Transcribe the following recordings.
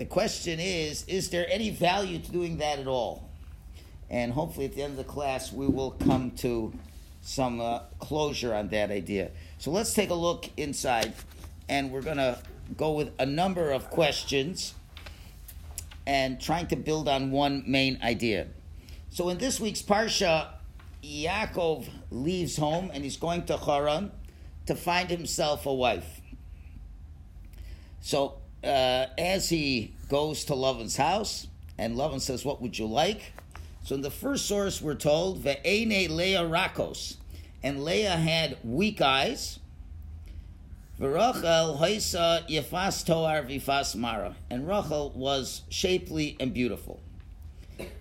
the question is is there any value to doing that at all? And hopefully at the end of the class we will come to some uh, closure on that idea. So let's take a look inside and we're going to go with a number of questions and trying to build on one main idea. So in this week's Parsha, Yaakov leaves home and he's going to Haran to find himself a wife. So uh, as he goes to Lavan's house, and Lavan says, What would you like? So in the first source, we're told, Ve'ene Leah Rakos. And Leah had weak eyes. V'Rachel Hoisa Yefas Toar Vifas Mara. And Rachel was shapely and beautiful.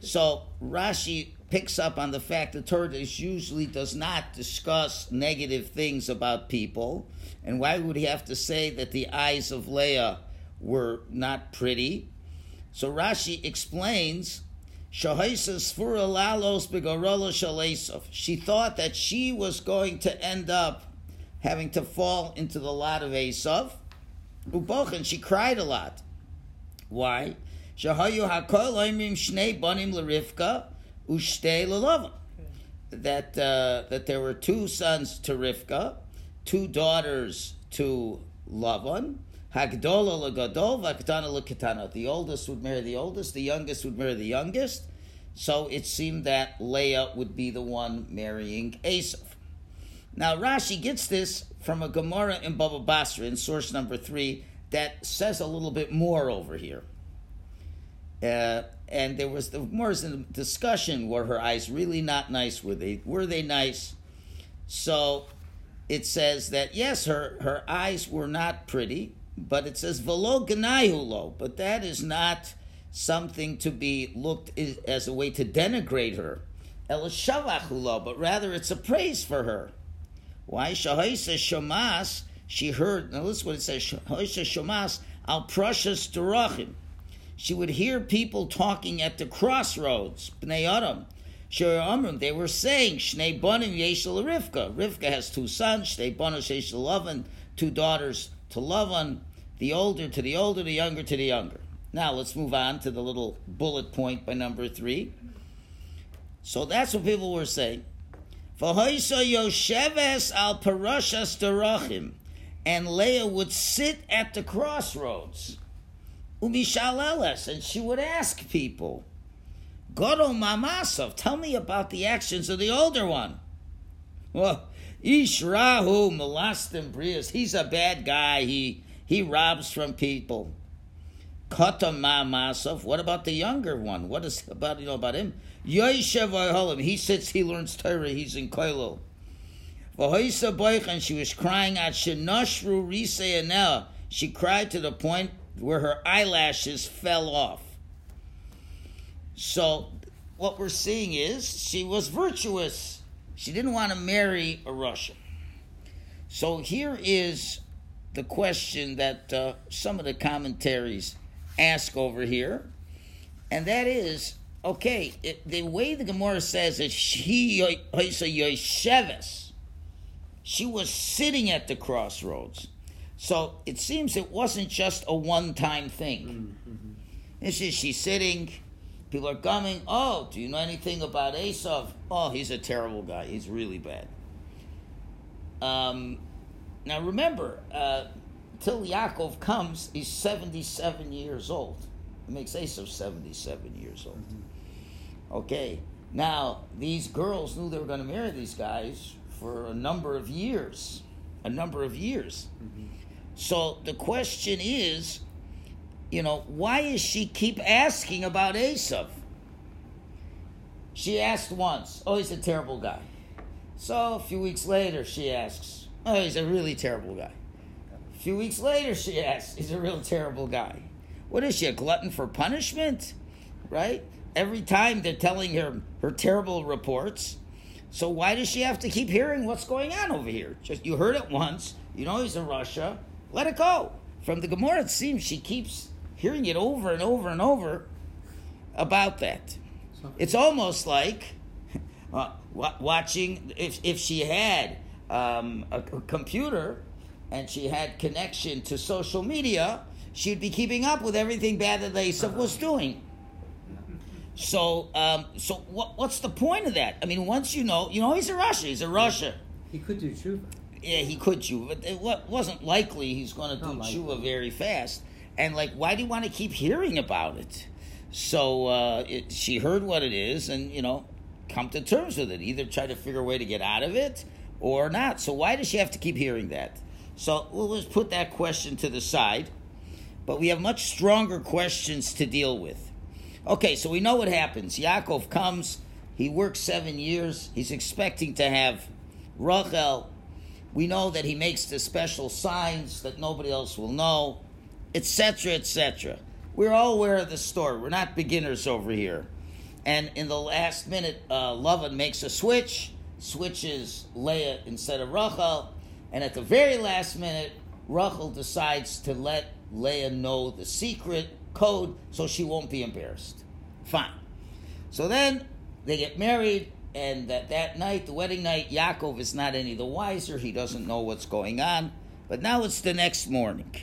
So Rashi picks up on the fact that Torah usually does not discuss negative things about people. And why would he have to say that the eyes of Leah were not pretty? So Rashi explains, she thought that she was going to end up having to fall into the lot of Esav. Ubochen, she cried a lot. Why? That uh, that there were two sons to Rivka, two daughters to Lavan. Hagdola legadol, v'aktana leketana. The oldest would marry the oldest, the youngest would marry the youngest. So it seemed that Leah would be the one marrying Esav. Now Rashi gets this from a Gemara in Baba Basra in source number three that says a little bit more over here. Uh, and there was the more discussion were her eyes really not nice were they were they nice so it says that yes her her eyes were not pretty but it says velo but that is not something to be looked as a way to denigrate her el but rather it's a praise for her why shahaisa shamas she heard now listen what it says shahaisa shamas al precious derachim she would hear people talking at the crossroads, Bnei Adam. Amrim, they were saying, Shnei Bonim Yeshel Rivka. Rivka has two sons, Shnei Bonim Yeshel two daughters to Lavan, the older to the older, the younger to the younger. Now let's move on to the little bullet point by number three. So that's what people were saying. Al. And Leah would sit at the crossroads umishaleles, and she would ask people, Goro Mamasov, tell me about the actions of the older one. Well, Ishrahu Malastim Brias, he's a bad guy. He he robs from people. Kata Mamasov, what about the younger one? What is about you know about him? Yoshev he sits, he learns Torah, he's in Koilo. And she was crying at Shenashru Rise She cried to the point where her eyelashes fell off. So, what we're seeing is she was virtuous. She didn't want to marry a rasha. So, here is the question that uh, some of the commentaries ask over here, and that is okay, it, the way the Gemara says is she she was sitting at the crossroads. So it seems it wasn't just a one time thing. Mm-hmm. This is she's sitting, people are coming. Oh, do you know anything about Esav? Oh, he's a terrible guy. He's really bad. Um, now remember, uh, till Yaakov comes, he's 77 years old. It makes Esav 77 years old. Mm-hmm. Okay, now these girls knew they were going to marry these guys for a number of years. A number of years. Mm-hmm. So the question is, you know, why does she keep asking about Esav? She asked once, oh, he's a terrible guy. So a few weeks later, she asks, oh, he's a really terrible guy. A few weeks later, she asks, he's a real terrible guy. What is she, a glutton for punishment? Right? Every time they're telling her her terrible reports. So why does she have to keep hearing what's going on over here? Just you heard it once. You know he's in rasha. Let it go. From the Gemara, it seems she keeps hearing it over and over and over about that. It's almost like uh, watching if if she had um, a, a computer and she had connection to social media, she'd be keeping up with everything bad that Esav was doing. So, um, so what, what's the point of that? I mean, once you know, you know, he's a rasha. He's a rasha. He could do tshuva. Yeah, he could chew, but it wasn't likely he's going to do likely. tshuva very fast. And like, why do you want to keep hearing about it? So uh, it, she heard what it is, and you know, come to terms with it. Either try to figure a way to get out of it, or not. So why does she have to keep hearing that? So we'll just put that question to the side. But we have much stronger questions to deal with. Okay, so we know what happens. Yaakov comes, he works seven years, he's expecting to have Rachel. We know that he makes the special signs that nobody else will know, etc., etc. We're all aware of the story. We're not beginners over here. And in the last minute, uh, Lavan makes a switch, switches Leah instead of Rachel, and at the very last minute, Rachel decides to let Leah know the secret code so she won't be embarrassed. Fine. So then they get married, and that, that night, the wedding night, Yaakov is not any the wiser. He doesn't know what's going on. But now it's the next morning.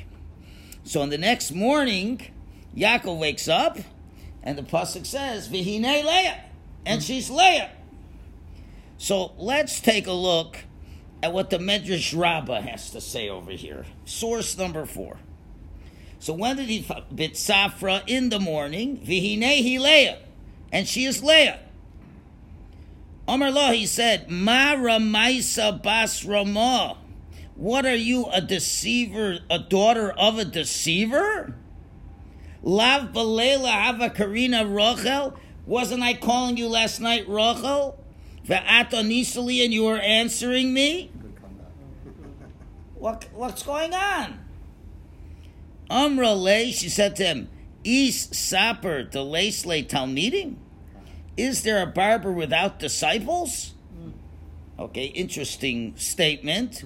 So on the next morning, Yaakov wakes up, and the pasuk says, "Vihine Leah," and mm. she's Leah. So let's take a look at what the Medrash Rabbah has to say over here. Source number four. So when did he bit Safra in the morning? Vihine he Leah, and she is Leah. Omar Law, he said, Ma Ramaisa Bas Ramah. What are you, a deceiver, a daughter of a deceiver? Lav Balela Hava Karina Rochel. Wasn't I calling you last night, Rochel? Ve'at onisali, and you are answering me? What, what's going on? Amra Le, she said to him, Is Saper the Lacelay Talmidim? Is there a barber without disciples? Okay, interesting statement.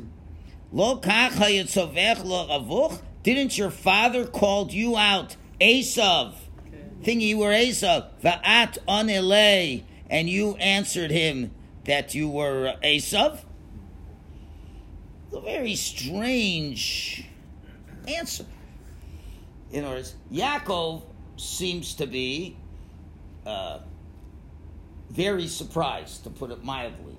Lo kach hayitzovech lo avuch? Didn't your father called you out, Esav, thinking you were Esav, va'at onele, and you answered him that you were Esav? A very strange answer. In other words, Yaakov seems to be uh, very surprised, to put it mildly.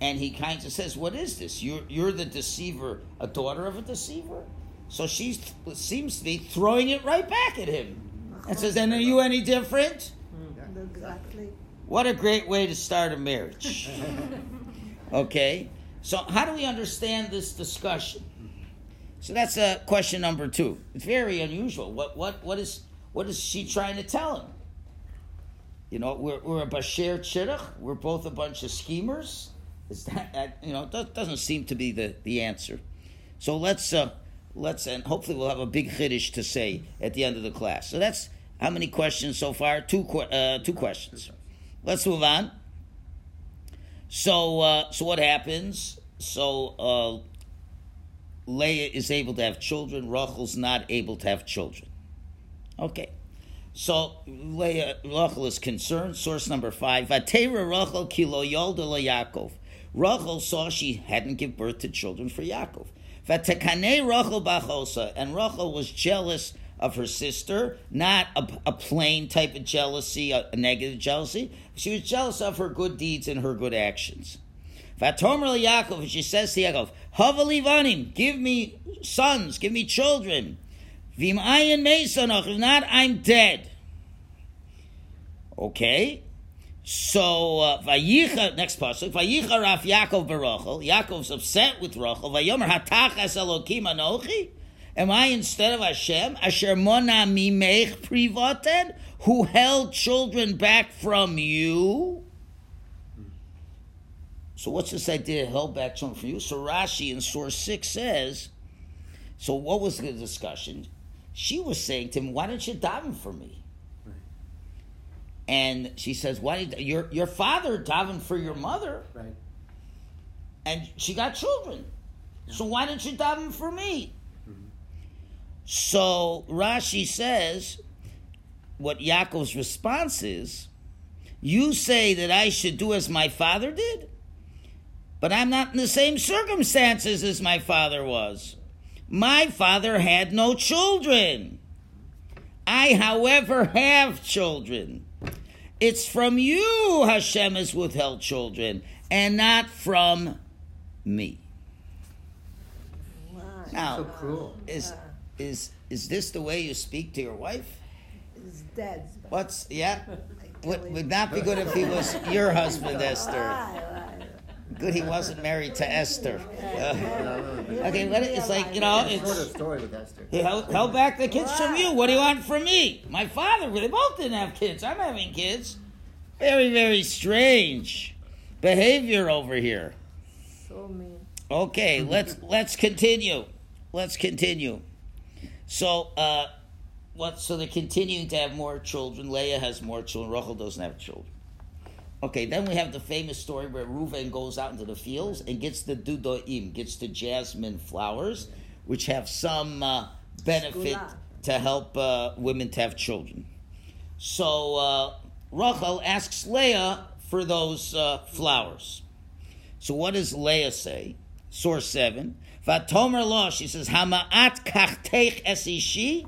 And he kind of says, What is this? You're, you're the deceiver, a daughter of a deceiver? So she seems to be throwing it right back at him. And says, And are you any different? Exactly. What a great way to start a marriage. okay? So, how do we understand this discussion? So that's uh, question number two. It's very unusual. What what what is what is she trying to tell him? You know, we're, we're a Bashir Chidduch. We're both a bunch of schemers. Is that, you know that doesn't seem to be the, the answer. So let's uh, let's and hopefully we'll have a big chiddush to say at the end of the class. So that's how many questions so far? Two uh, two questions. Let's move on. So uh, so what happens? So uh, Leah is able to have children. Rachel's not able to have children. Okay. So Leah, Rachel is concerned. Source number five. Vatera Rachel kilo yolda Yaakov. Rachel saw she hadn't given birth to children for Yaakov. Vatekane Rachel bachosa. And Rachel was jealous of her sister, not a, a plain type of jealousy, a, a negative jealousy. She was jealous of her good deeds and her good actions. Vatomer Yaakov, she says to Yaakov, Havali vanim, give me sons, give me children. Vim ayin meisanoch, if not, I'm dead. Okay. So uh, Vayicha next pasuk Vayicha Raf Yaakov Barachel. Yaakov's upset with Rachel. Vayomer Hatachas Elokim Anochi. Am I instead of Hashem? Asher Mona Mimech Privaten, who held children back from you. So what's this idea held back children from you? So Rashi in source six says. So what was the discussion? She was saying to him, "Why don't you daven for me?" And she says, "Why did your your father daven for your mother, Right. and she got children? So why didn't you daven for me?" So Rashi says, what Yaakov's response is, "You say that I should do as my father did, but I'm not in the same circumstances as my father was." My father had no children. I, however, have children. It's from you Hashem has withheld children, and not from me. Wow. Now, So cruel. is is is this the way you speak to your wife? It's dead. What's yeah? Would, would not be good if he was your husband, Esther. Right, right. Good he wasn't married to Esther. Uh, okay, let it, it's like you know, It's sort of it's story with Esther. he held, held back the kids from you. What do you want from me? My father, they both didn't have kids. I'm having kids. Very, very strange behavior over here. So mean. Okay, let's let's continue. Let's continue. So, uh, what? So they're continuing to have more children. Leah has more children. Rachel doesn't have children. Okay, then we have the famous story where Reuven goes out into the fields and gets the dudoim, gets the jasmine flowers, which have some uh, benefit to help uh, women to have children. So uh, Rachel asks Leah for those uh, flowers. So what does Leah say? Source seven. Vatomer law. She says, "Hama'at kachtech esishi."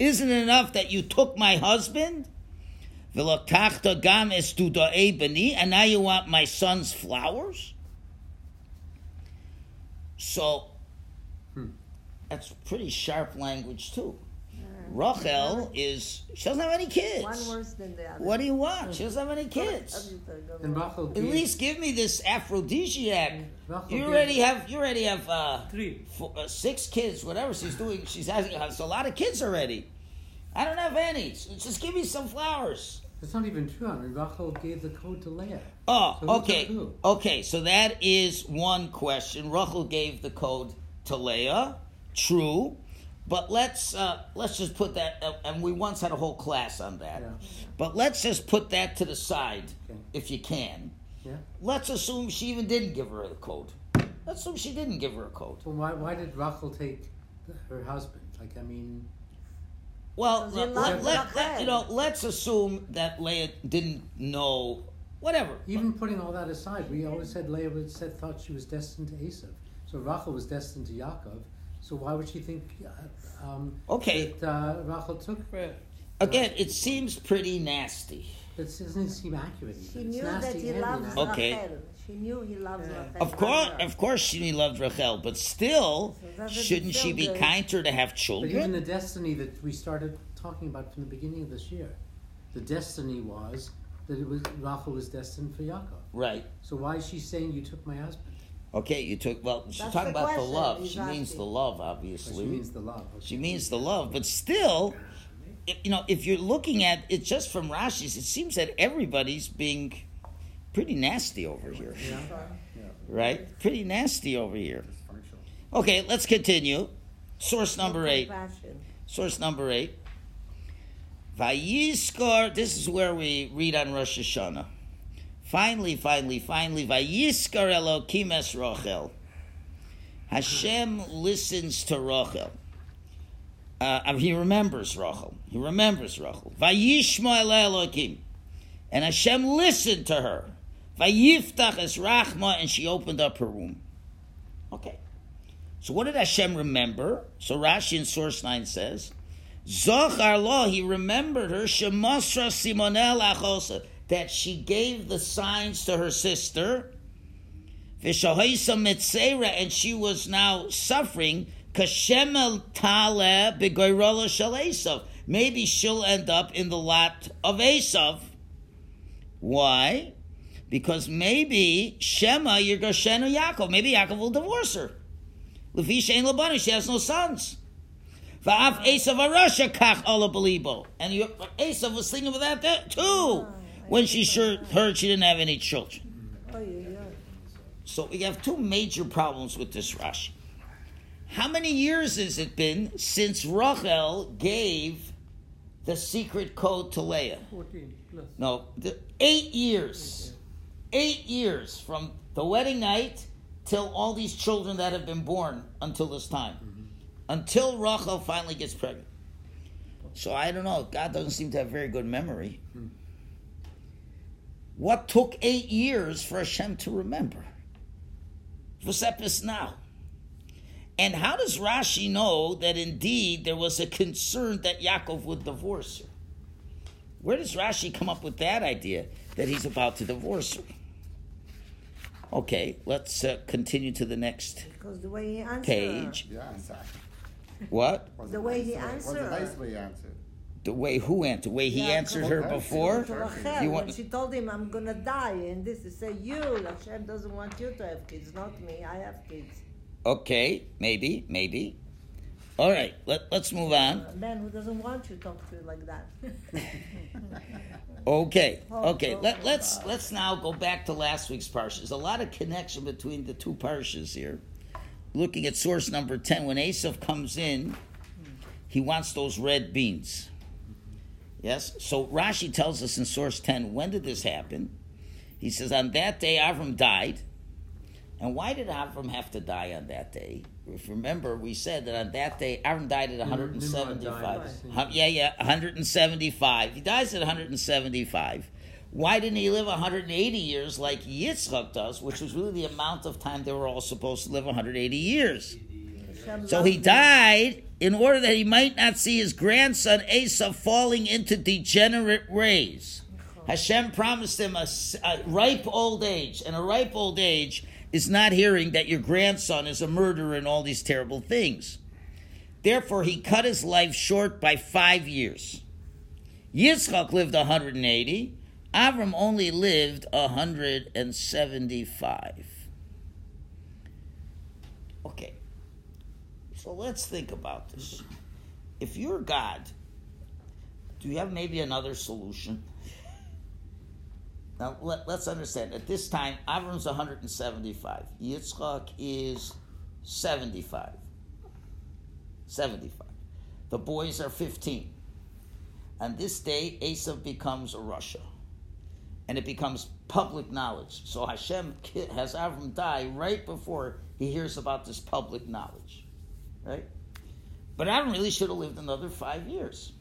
Isn't it enough that you took my husband? V'lokachta gam es dudae bani, and now you want my son's flowers? So hmm. that's pretty sharp language too. Rachel is she doesn't have any kids. One worse than the other. What do you want? She doesn't have any kids. And Rachel At least give me this aphrodisiac. Rachel You already have you already have uh, Three. four, uh, six kids, whatever she's doing. She's has, has a lot of kids already. I don't have any. So just give me some flowers. That's not even true. I mean, Rachel gave the code to Leah. Oh, So okay, okay. So that is one question. Rachel gave the code to Leah. True, but let's uh, let's just put that. Uh, and we once had a whole class on that. Yeah. But let's just put that to the side, Okay. if you can. Yeah. Let's assume she even didn't give her a code. Let's assume she didn't give her a code. Well, why, why did Rachel take her husband? Like, I mean, Well, Because let, let, let, you know, let's assume that Leah didn't know. Whatever. even putting all that aside, we always said Leah said, thought she was destined to Esav. So Rachel was destined to Yaakov. So why would she think uh, um, Okay. that uh, Rachel took? Again, it seems pretty nasty. That doesn't seem accurate. She It's knew that he and loves nasty. Okay. She knew he loves Yeah. Rachel. Of course, not her. of course, she loved Rachel, but still, So shouldn't she be good? kind to her to have children? But even the destiny that we started talking about from the beginning of this year, the destiny was that it was Rachel was destined for Yaakov. Right. So why is she saying you took my husband? Okay, you took. Well, she's talking the about the love. he's She means the love, Well, obviously. she means the love. okay. She means the love, but still, if, you know, if you're looking at it just from Rashi's, it seems that everybody's being pretty nasty over here, Yeah. right? Pretty nasty over here. Okay, let's continue. Source number eight. Source number eight. Vayiskar, this is where we read on Rosh Hashanah. Finally, finally, finally, Vayiskar Elokim es Rachel. Hashem listens to Rachel. Uh, he remembers Rachel. He remembers Rachel. Vayishma el Elokim. And Hashem listened to her. Vayiftach es Rachma, and she opened up her womb. Okay. So what did Hashem remember? So Rashi in source 9 says, Zochar lo, he remembered her, Shemasra Simonel Achosa, that she gave the signs to her sister, and she was now suffering. Maybe she'll end up in the lot of Esav. Why? Because maybe Shema Yirgoshenu Yaakov. Maybe Yaakov will divorce her. Levi Shein Labanu, she has no sons. Va'af And Esav was thinking about that too, when she sure heard she didn't have any children. Oh. So we have two major problems with this Rashi. How many years has it been since Rachel gave the secret code to Leah? 14 plus. No, the, eight years. Eight years from the wedding night till all these children that have been born until this time. Mm-hmm. Until Rachel finally gets pregnant. So I don't know. God doesn't seem to have very good memory. Hmm. What took eight years for Hashem to remember? Vosepis now. And how does Rashi know that indeed there was a concern that Yaakov would divorce her? Where does Rashi come up with that idea that he's about to divorce her? Okay, let's uh, continue to the next Because the way he answered. page. The answer. What? Was The way nice he Was answered. a nice way answered. The way who answered? The way he Yeah, answered her before? To Rachel, You when she told him, I'm gonna die, and this, is said, You, Hashem doesn't want you to have kids, not me, I have kids. Okay, maybe, maybe. All right, let, let's move on. A man who doesn't want you talk to you like that. Okay, okay. Let, let's let's now go back to last week's parsha. There's a lot of connection between the two parshas here. Looking at source number ten, when Esav comes in, he wants those red beans. Yes. So Rashi tells us in source ten, when did this happen? He says on that day Avram died. And why did Avram have to die on that day? If you remember, we said that on that day Avram died at 175. died. Yeah, yeah, 175. He dies at 175. Why didn't he live 180 years like Yitzchak does, which was really the amount of time they were all supposed to live 180 years? So he died in order that he might not see his grandson Esav falling into degenerate ways. Hashem promised him a ripe old age, and a ripe old age is not hearing that your grandson is a murderer and all these terrible things. Therefore, he cut his life short by five years. Yitzchak lived 180. Avram only lived 175. Okay. So let's think about this. If you're God, do you have maybe another solution? Now let, us understand. At this time, Avram's 175. Yitzchak is 75. 75. The boys are 15. On this day, Esav becomes a rasha. And it becomes public knowledge. So Hashem has Avram die right before he hears about this public knowledge. Right? But Avram really should have lived another five years.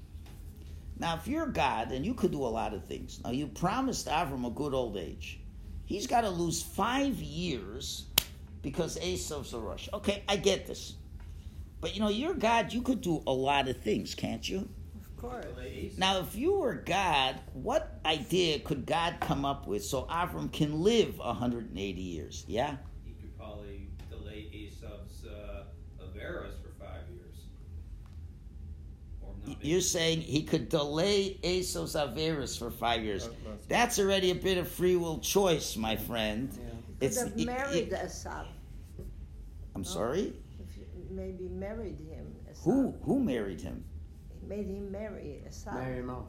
Now, if you're God, and you could do a lot of things. Now, you promised Avram a good old age. He's got to lose five years because Esav's a rush. Okay, I get this. But you know, you're God, you could do a lot of things, can't you? Of course. Now, if you were God, what idea could God come up with so Avram can live 180 years? Yeah? Averas for five years. You're saying he could delay Esav's Averis for five years. That's- That's already a bit of free will choice, my friend. Could It's have married it- Esav. I'm oh, sorry? Maybe married him. Esav. Who who married him? Made him marry Esav. Marry him off.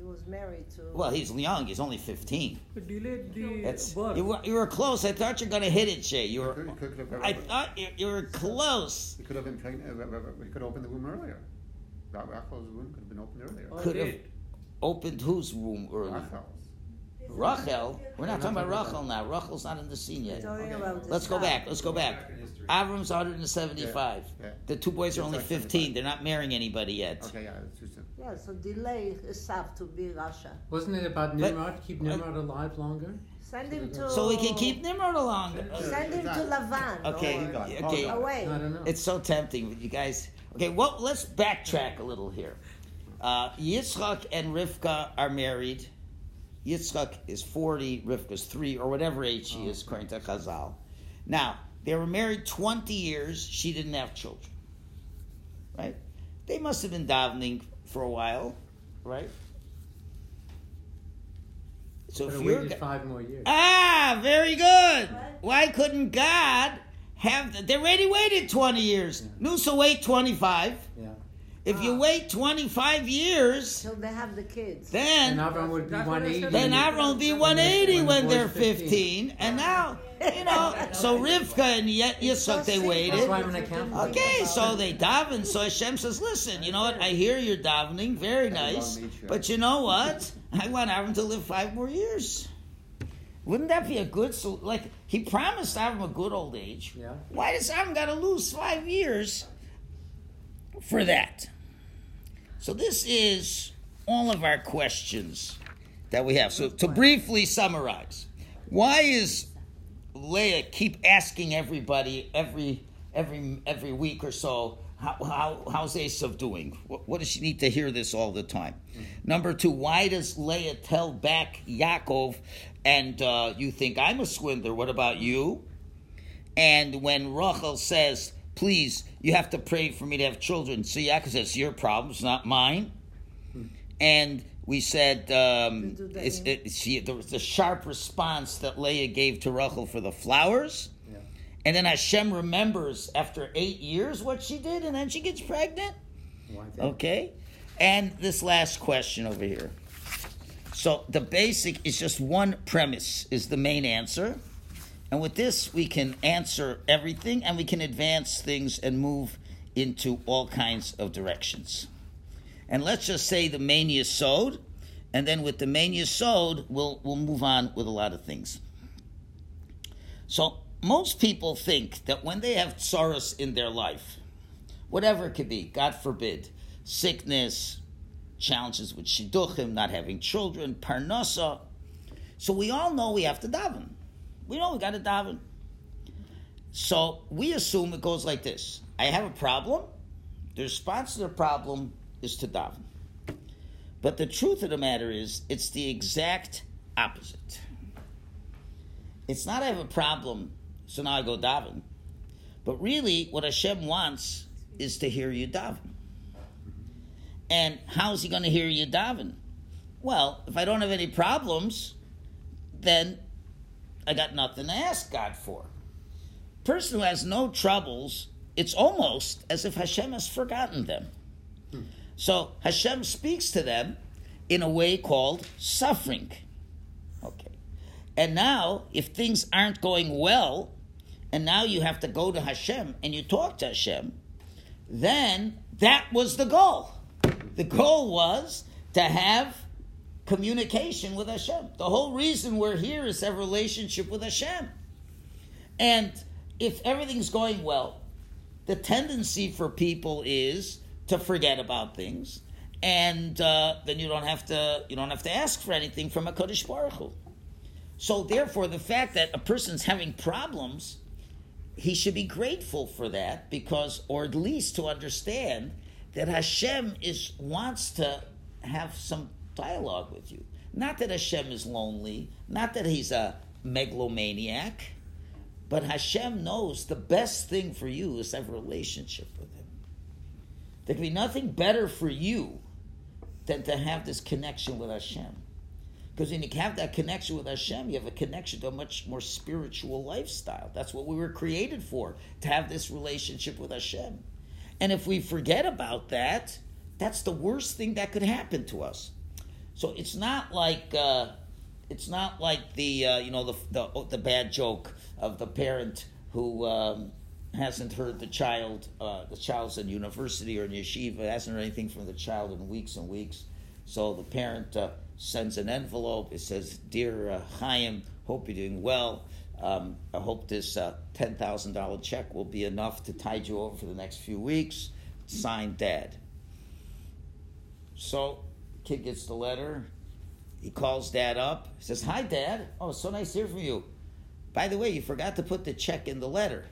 If he was married to. Well, he's young. He's only 15. delayed the That's birth. you were, you were close. I thought you were going to hit it, Jay. You He were. could, he could, I thought you, you were close. he could have been pregnant. Uh, uh, uh, he could open the womb earlier. Ra- Rachel's womb could have been opened earlier. Or Could have opened whose womb earlier? Rachel's. Rachel. We're not talking about Rachel now. Rachel's not in the scene yet. Okay. Let's go back. Let's go back. Back in history. Avram's 175. Yeah, yeah. The two boys are only 15. They're not marrying anybody yet. Okay, yeah, it's too soon. Yeah, so delay Esav to be rasha. Wasn't it about But- Nimrod? Keep but- Nimrod alive longer? Send him to. So we can keep Nimrod along. Send him to Lavan. Okay, or Hold okay. hold. Away. I don't know. It's so tempting, you guys. Okay, well, let's backtrack a little here. Uh, Yitzchak and Rivka are married. Yitzchak is 40, Rivka's 3, or whatever age she is, according to Chazal. Now, they were married 20 years. She didn't have children. Right? They must have been davening for a while, right? So But if you're. waited five more years. Ah, very good. Why couldn't God have? They already waited twenty years. Nusa wait twenty five. Yeah. If you ah. wait twenty five years, Till they have the kids. then And Avram would be That's 180. then Avram will be one eighty When when they're 15. fifteen, and now you know. So Rivka and Yet Yitzchak they That's waited. why I'm an accountant. Okay, so they daven. So Hashem says, "Listen, you know what? I hear you're davening, very nice, but you know what? I want Avram to live five more years. Wouldn't that be a good? So, like he promised Avram a good old age. Yeah. Why does Avram got to lose five years for that? So this is all of our questions that we have. So to briefly summarize, why is Leah keep asking everybody every every every week or so. How, how how's Esav doing? What, what does she need to hear this all the time? Number two, why does Leah tell back Yaakov, and uh, you think I'm a swindler? What about you? And when Rachel says, "Please, you have to pray for me to have children," so Yaakov says, "Your problem's not mine." And we said um, it's, it, she, the, the sharp response that Leah gave to Rachel for the flowers. Yeah. And then Hashem remembers after eight years what she did, and then she gets pregnant. Okay? And this last question over here. So the basic is just one premise is the main answer. And with this, we can answer everything and we can advance things and move into all kinds of directions. And let's just say the main yisod, and then with the main yisod, we'll, we'll move on with a lot of things. So most people think that when they have sorrows in their life, whatever it could be, God forbid, sickness, challenges with shidduchim, not having children, parnasa. So we all know we have to daven. We know we got to daven. So we assume it goes like this: I have a problem. The response to the problem is to daven. But the truth of the matter is, it's the exact opposite. It's not I have a problem, so now I go daven. But really, what Hashem wants is to hear you daven. And how's he going to hear you daven? Well, if I don't have any problems, then I got nothing to ask God for. Person who has no troubles, it's almost as if Hashem has forgotten them. So Hashem speaks to them in a way called suffering. Okay. And now, if things aren't going well, and now you have to go to Hashem and you talk to Hashem, then that was the goal. The goal was to have communication with Hashem. The whole reason we're here is to have a relationship with Hashem. And if everything's going well, the tendency for people is to forget about things, and uh, then you don't have to you don't have to ask for anything from a Kodesh Baruch Hu. So therefore, the fact that a person's having problems, he should be grateful for that because, or at least to understand that Hashem is wants to have some dialogue with you. Not that Hashem is lonely, not that he's a megalomaniac, but Hashem knows the best thing for you is to have a relationship with Him. There can be nothing better for you than to have this connection with Hashem. Because when you have that connection with Hashem, you have a connection to a much more spiritual lifestyle. That's what we were created for, to have this relationship with Hashem. And if we forget about that, that's the worst thing that could happen to us. So it's not like uh, it's not like the uh, you know the, the the bad joke of the parent who um, hasn't heard the child uh, the child's in university or in yeshiva hasn't heard anything from the child in weeks and weeks. So the parent uh, sends an envelope. It says, "Dear uh, Chaim, hope you're doing well. Um, I hope this uh, ten thousand dollar check will be enough to tide you over for the next few weeks." Signed, Dad. So, kid gets the letter. He calls Dad up. He says, "Hi, Dad. Oh, so nice to hear from you. By the way, you forgot to put the check in the letter."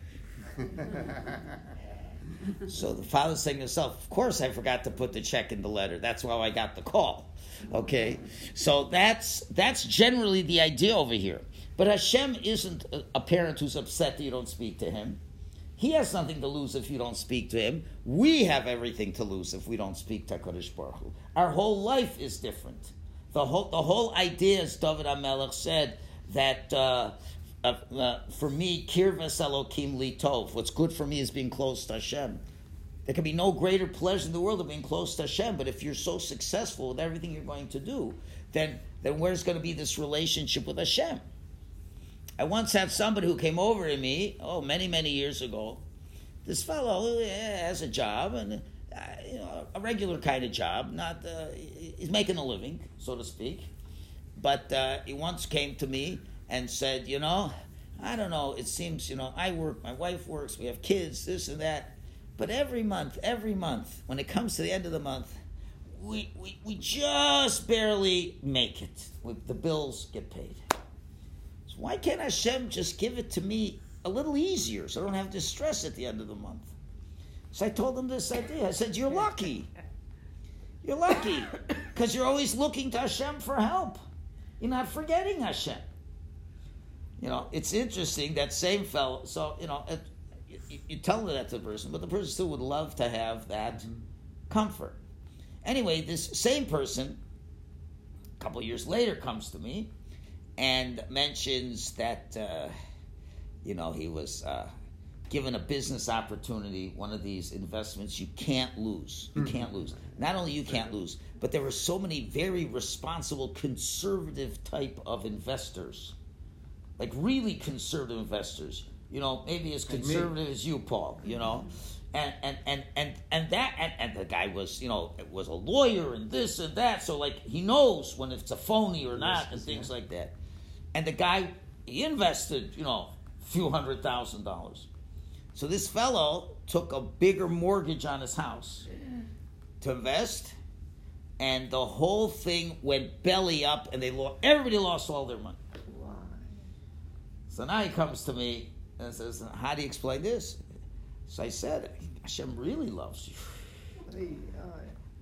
So the father's saying to himself, Of course I forgot to put the check in the letter. That's why I got the call. Okay? So that's that's generally the idea over here. But Hashem isn't a- a parent who's upset that you don't speak to him. He has nothing to lose if you don't speak to him. We have everything to lose if we don't speak to Kodesh Baruch Hu. Our whole life is different. The whole the whole idea, as David HaMelech said, that uh, uh, uh, for me, kirvas Elokim li tov. What's good for me is being close to Hashem. There can be no greater pleasure in the world than being close to Hashem. But if you're so successful with everything you're going to do, then then where's going to be this relationship with Hashem? I once had somebody who came over to me, oh, many many years ago. This fellow eh, has a job and uh, you know a regular kind of job, not uh, he's making a living, so to speak. But uh, he once came to me and said, you know, I don't know. It seems you know I work, my wife works, we have kids, this and that. But every month, every month, when it comes to the end of the month, we, we, we just barely make it. We, the bills get paid. Why can't Hashem just give it to me a little easier, so I don't have distress at the end of the month. So I told him this idea. I said, You're lucky. You're lucky. Because you're always looking to Hashem for help. You're not forgetting Hashem. You know, it's interesting that same fellow. So, you know, it, you, you tell that to the person, but the person still would love to have that comfort. Anyway, this same person, a couple years later, comes to me and mentions that, uh, you know, he was uh, given a business opportunity, one of these investments you can't lose. You can't lose. Not only you can't lose, but there were so many very responsible, conservative type of investors, like really conservative investors. You know, maybe as conservative as you, Paul. You know, and and and and and that and, and the guy was you know was a lawyer and this and that. So like he knows when it's a phony or not and things like that. And the guy he invested you know a few hundred thousand dollars. So this fellow took a bigger mortgage on his house to invest, and the whole thing went belly up, and they lost. Everybody lost all their money. So now he comes to me and says, "How do you explain this?" So I said, "Hashem really loves you."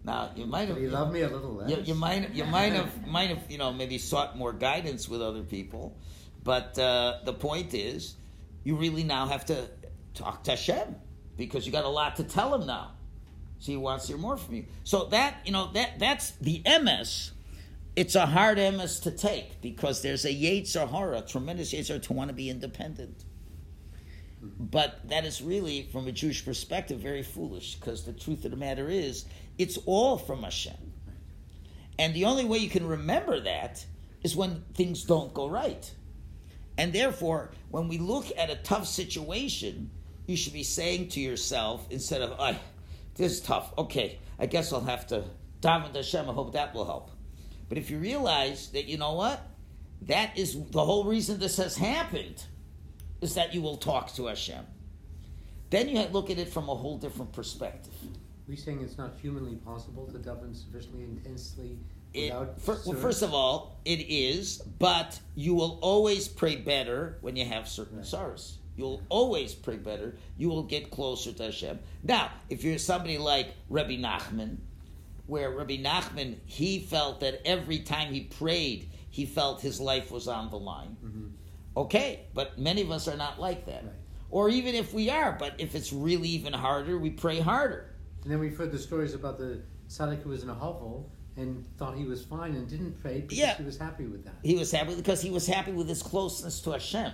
Now you might have But he loved me a little less. you, you might you might have might have you know maybe sought more guidance with other people, but uh, the point is, you really now have to talk to Hashem because you got a lot to tell him now. So he wants to hear more from you. So that you know that that's the MS. It's a hard MS to take because there's a Yetzer Hara, tremendous Yetzer to want to be independent. But that is really, from a Jewish perspective, very foolish because the truth of the matter is, it's all from Hashem. And the only way you can remember that is when things don't go right. And therefore, when we look at a tough situation, you should be saying to yourself, instead of, "I, this is tough. Okay, I guess I'll have to daven to Hashem. I hope that will help." But if you realize that, you know what, that is the whole reason this has happened, is that you will talk to Hashem. Then you look at it from a whole different perspective. We saying it's not humanly possible to daven sufficiently intensely It, without. well, first of all, it is, but you will always pray better when you have certain Right. sorrows. You'll always pray better. You will get closer to Hashem. Now, if you're somebody like Rabbi Nachman, where Rabbi Nachman, he felt that every time he prayed, he felt his life was on the line. Mhm. Okay, but many of us are not like that. Right. Or even if we are, but if it's really even harder, we pray harder. And then we've heard the stories about the tzaddik who was in a hovel and thought he was fine and didn't pray because Yeah. he was happy with that. He was happy because he was happy with his closeness to Hashem.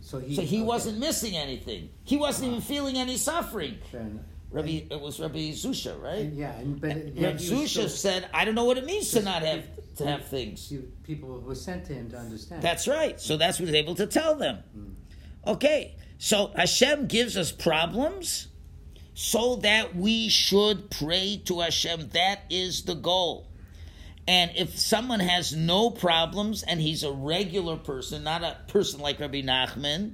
So he, So he okay, wasn't missing anything. He wasn't even feeling any suffering. Rabbi, it was Rabbi Zusha, right? And, yeah, and but And Rabbi Zusha said, "I don't know what it means to not have to have things." people were sent to him to understand. That's right. So that's what he's able to tell them. Mm. Okay, so Hashem gives us problems so that we should pray to Hashem. That is the goal. And if someone has no problems and he's a regular person, not a person like Rabbi Nachman,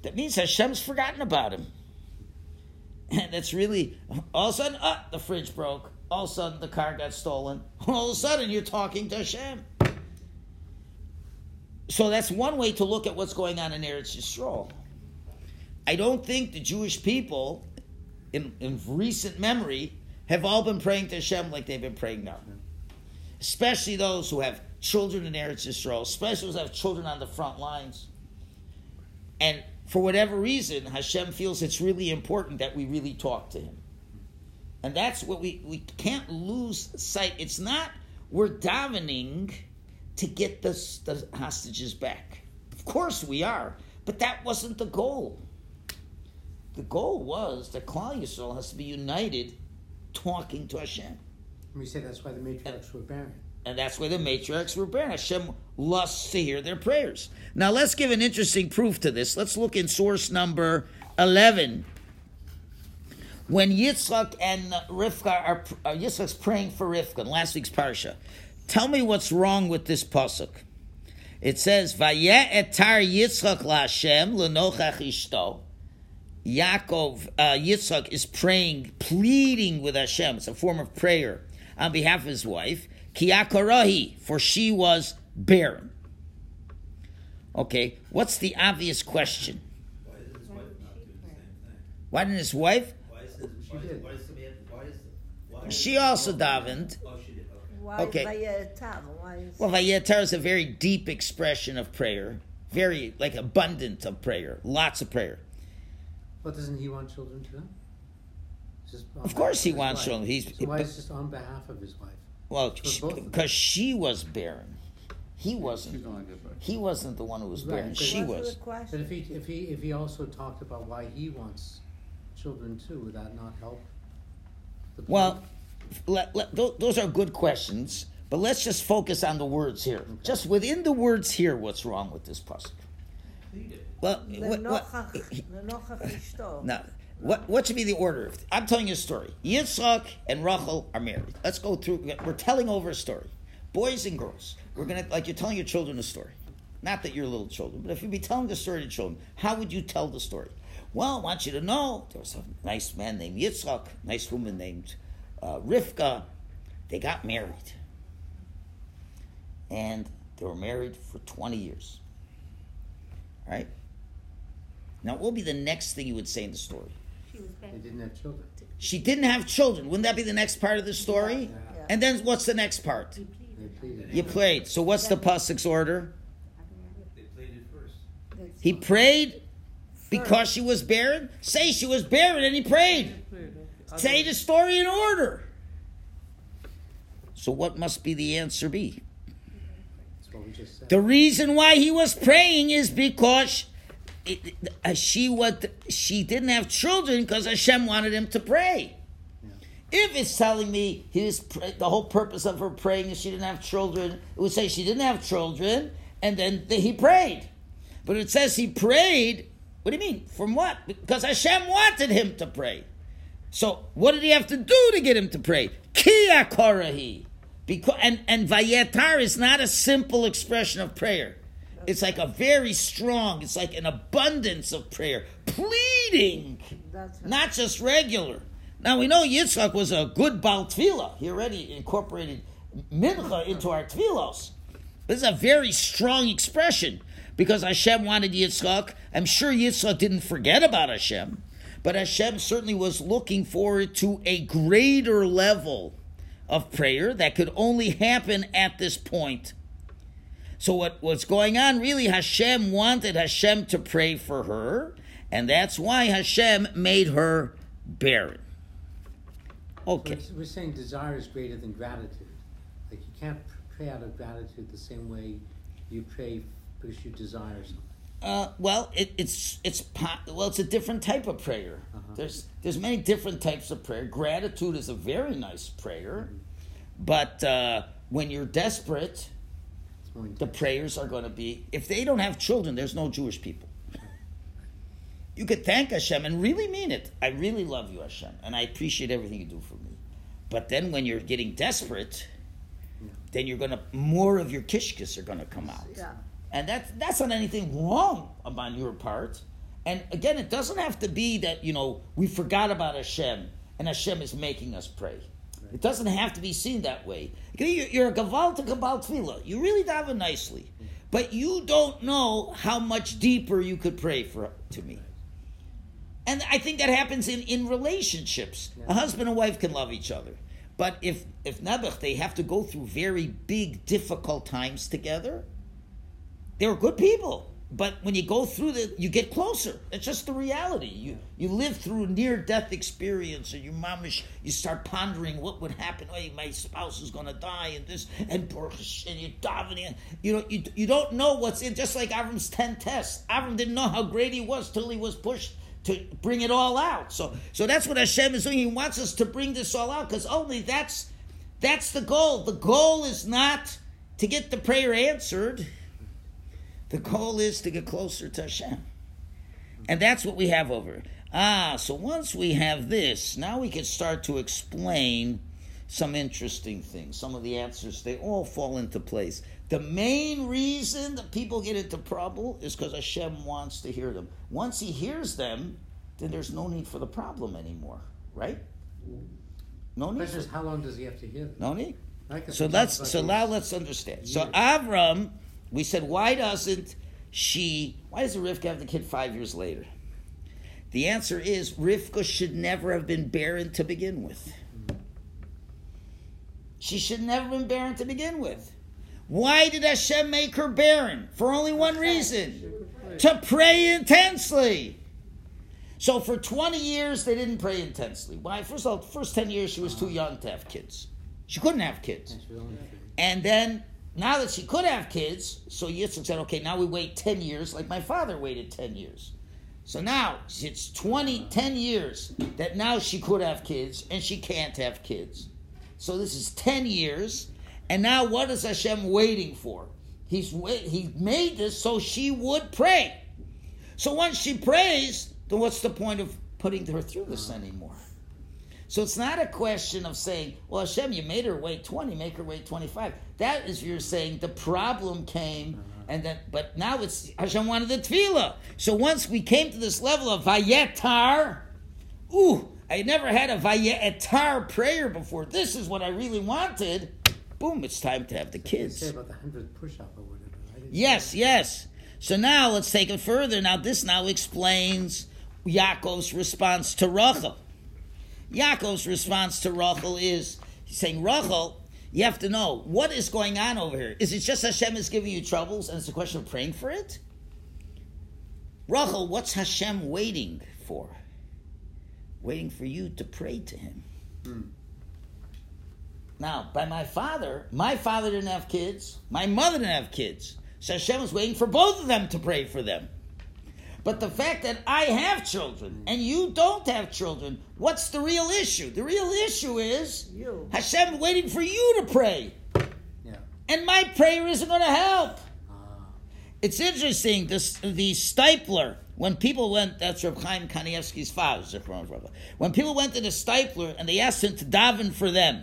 that means Hashem's forgotten about him. And that's really all of a sudden, ah, the fridge broke. All of a sudden, the car got stolen. All of a sudden, you're talking to Hashem. So that's one way to look at what's going on in Eretz Yisrael. I don't think the Jewish people, in, in recent memory, have all been praying to Hashem like they've been praying now. Especially those who have children in Eretz Yisrael, especially those who have children on the front lines. And for whatever reason, Hashem feels it's really important that we really talk to Him. And that's what we, we can't lose sight. It's not we're davening to get the, the hostages back. Of course we are, but that wasn't the goal. The goal was that Klal Yisrael has to be united, talking to Hashem, And we say that's why the matriarchs were barren. and that's why the matriarchs were barren. Hashem lusts to hear their prayers. Now let's give an interesting proof to this. Let's look in source number eleven. When Yitzchak and Rivka are uh, Yitzchak's praying for Rivka in last week's parsha, tell me what's wrong with this pasuk. It says, "Vayeh etar Yitzchak laHashem lenochach ishto." Yaakov, uh, Yitzchak is praying, pleading with Hashem. It's a form of prayer on behalf of his wife. Kiakarahi, for she was barren. Okay, what's the obvious question? Why didn't his wife? Why is it, She why, did. why is Samantha, why? She also davened. Oh, she did, okay. Why Okay. Vayetar? Why is Well, Vayetar is a very deep expression of prayer, very like abundant of prayer, lots of prayer. But doesn't he want children too? Just Of course he wants wife. children. He's- so why but- is just on behalf of his wife? Well, For both of them. because she was barren, he wasn't. the one that did, but. He wasn't the one who was Right, barren. She was. the But question? if he if he if he also talked about why he wants children too, would that not help? Well, let, let, those are good questions, but let's just focus on the words here. Just within the words here, what's wrong with this pasuk? Eh, eh, now, no. What, what should be the order of? I'm telling you a story. Yitzchak and Rachel are married. Let's go through. We're telling over a story. Boys and girls, we're gonna like you're telling your children a story. Not that you're little children, but if you'd be telling the story to children, how would you tell the story? Well, I want you to know there was a nice man named Yitzchak, nice woman named uh, Rivka. They got married, and they were married for 20 years. All right. Now, what will be the next thing you would say in the story? She was they bad. didn't have children. She didn't have children. Wouldn't that be the next part of the story? Yeah. And then what's the next part? He They pleaded. pleaded. You prayed. So what's the pasuk's order? They pleaded first. He prayed because she was barren. Say she was barren, and he prayed. Say the story in order. So what must be the answer be? That's what we just said. The reason why he was praying is because it, uh, she what she didn't have children because Hashem wanted him to pray. If it's telling me he was pr- the whole purpose of her praying is she didn't have children, it would say she didn't have children, and then th- he prayed. But it says he prayed. What do you mean? From what? Because Hashem wanted him to pray. So what did he have to do to get him to pray? Kia korahi. Because and and vayetar is not a simple expression of prayer. It's like a very strong. It's like an abundance of prayer, pleading, right. not just regular. Now we know Yitzchak was a good Baal Tefillah. He already incorporated mincha into our tefillos. This is a very strong expression because Hashem wanted Yitzchak. I'm sure Yitzchak didn't forget about Hashem, but Hashem certainly was looking forward to a greater level of prayer that could only happen at this point. So what, what's going on really, Hashem wanted Hashem to pray for her, and that's why Hashem made her barren. Okay. We're, we're saying desire is greater than gratitude. Like you can't pray out of gratitude the same way you pray because you desire something. Uh, well, it, it's it's well, it's a different type of prayer. Uh-huh. There's there's many different types of prayer. Gratitude is a very nice prayer, but uh, when you're desperate, It's more the prayers are going to be. If they don't have children, there's no Jewish people. You could thank Hashem and really mean it. I really love you, Hashem, and I appreciate everything you do for me. But then when you're getting desperate, then you're gonna more of your kishkis are gonna come out. Yeah. And that's that's not anything wrong on your part. And again, it doesn't have to be that you know we forgot about Hashem and Hashem is making us pray. It doesn't have to be seen that way. You're, you're a gaval to gaval tefillah. You really daven nicely, but you don't know how much deeper you could pray for to me. And I think that happens in, in relationships. A husband and wife can love each other. But if if Nebuch, they have to go through very big, difficult times together, they're good people. But when you go through the, you get closer. It's just the reality. You you live through near death experience, and your mamish, you start pondering what would happen. Hey, my spouse is going to die, and this, and and you're davening. You know, you you don't know what's in. Just like Avram's ten tests, Avram didn't know how great he was till he was pushed to bring it all out. So so that's what Hashem is doing. He wants us to bring this all out because only that's that's the goal. The goal is not to get the prayer answered. The goal is to get closer to Hashem. And that's what we have over. Ah, so once we have this, now we can start to explain some interesting things. Some of the answers, they all fall into place. The main reason that people get into trouble is because Hashem wants to hear them. Once He hears them, then there's no need for the problem anymore, right? No need. question For, how long does he have to hear them? no need. So let's so now let's understand. So Avram, we said, why doesn't she? Why does the Rivka have the kid five years later? The answer is Rivka should never have been barren to begin with. She should never have been barren to begin with. Why did Hashem make her barren? For only one reason to pray intensely. So for 20 years, they didn't pray intensely. Why? First of all, the first 10 years, she was too young to have kids. She couldn't have kids. And she was only three. And then, now that she could have kids, so Yitzchak said, okay, now we wait 10 years, like my father waited 10 years. So now, it's 20, 10 years that now she could have kids, and she can't have kids. So this is 10 years, and now what is Hashem waiting for? He's He made this so she would pray. So once she prays, then what's the point of putting her through this anymore? So it's not a question of saying, well, Hashem, you made her wait 20, make her wait 25. That is you're saying the problem came, uh-huh. and then, but now it's, Hashem wanted the tefillah. So once we came to this level of vayetar, ooh, I never had a vayetar prayer before. This is what I really wanted. Boom, it's time to have the kids. say about the hundredth push-up or whatever. Yes, yes. So now let's take it further. Now this now explains Yaakov's response to Rachel. Yaakov's response to Rachel is he's saying, Rachel, you have to know what is going on over here. Is it just Hashem is giving you troubles and it's a question of praying for it? Rachel, what's Hashem waiting for? Waiting for you to pray to him. Hmm. Now, by my father, my father didn't have kids, my mother didn't have kids. So Hashem was waiting for both of them to pray for them. But the fact that I have children and you don't have children, what's the real issue? The real issue is You. Hashem waiting for you to pray. Yeah. And my prayer isn't going to help. Ah. It's interesting, this, the Steipler, when people went, that's Reb Chaim Kanievsky's father. When people went to the Steipler and they asked him to daven for them,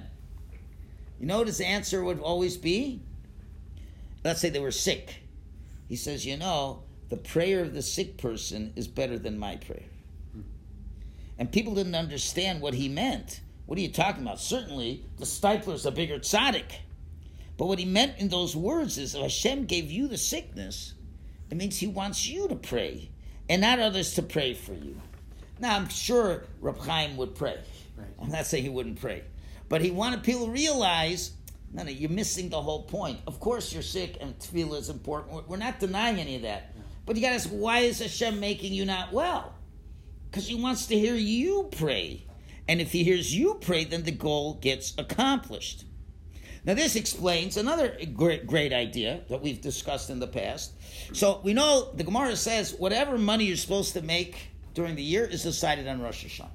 you know what his answer would always be? Let's say they were sick. He says, you know, the prayer of the sick person is better than my prayer. And people didn't understand what he meant. What are you talking about? Certainly, the Steipler's a bigger tzaddik. But what he meant in those words is if Hashem gave you the sickness, it means he wants you to pray and not others to pray for you. Now, I'm sure Reb Chaim would pray. Right. I'm not saying he wouldn't pray. But he wanted people to realize, no, no, you're missing the whole point. Of course you're sick and tefillah is important. We're not denying any of that. But you got to ask, why is Hashem making you not well? Because he wants to hear you pray. And if he hears you pray, then the goal gets accomplished. Now, this explains another great, great idea that we've discussed in the past. So, we know the Gemara says whatever money you're supposed to make during the year is decided on Rosh Hashanah.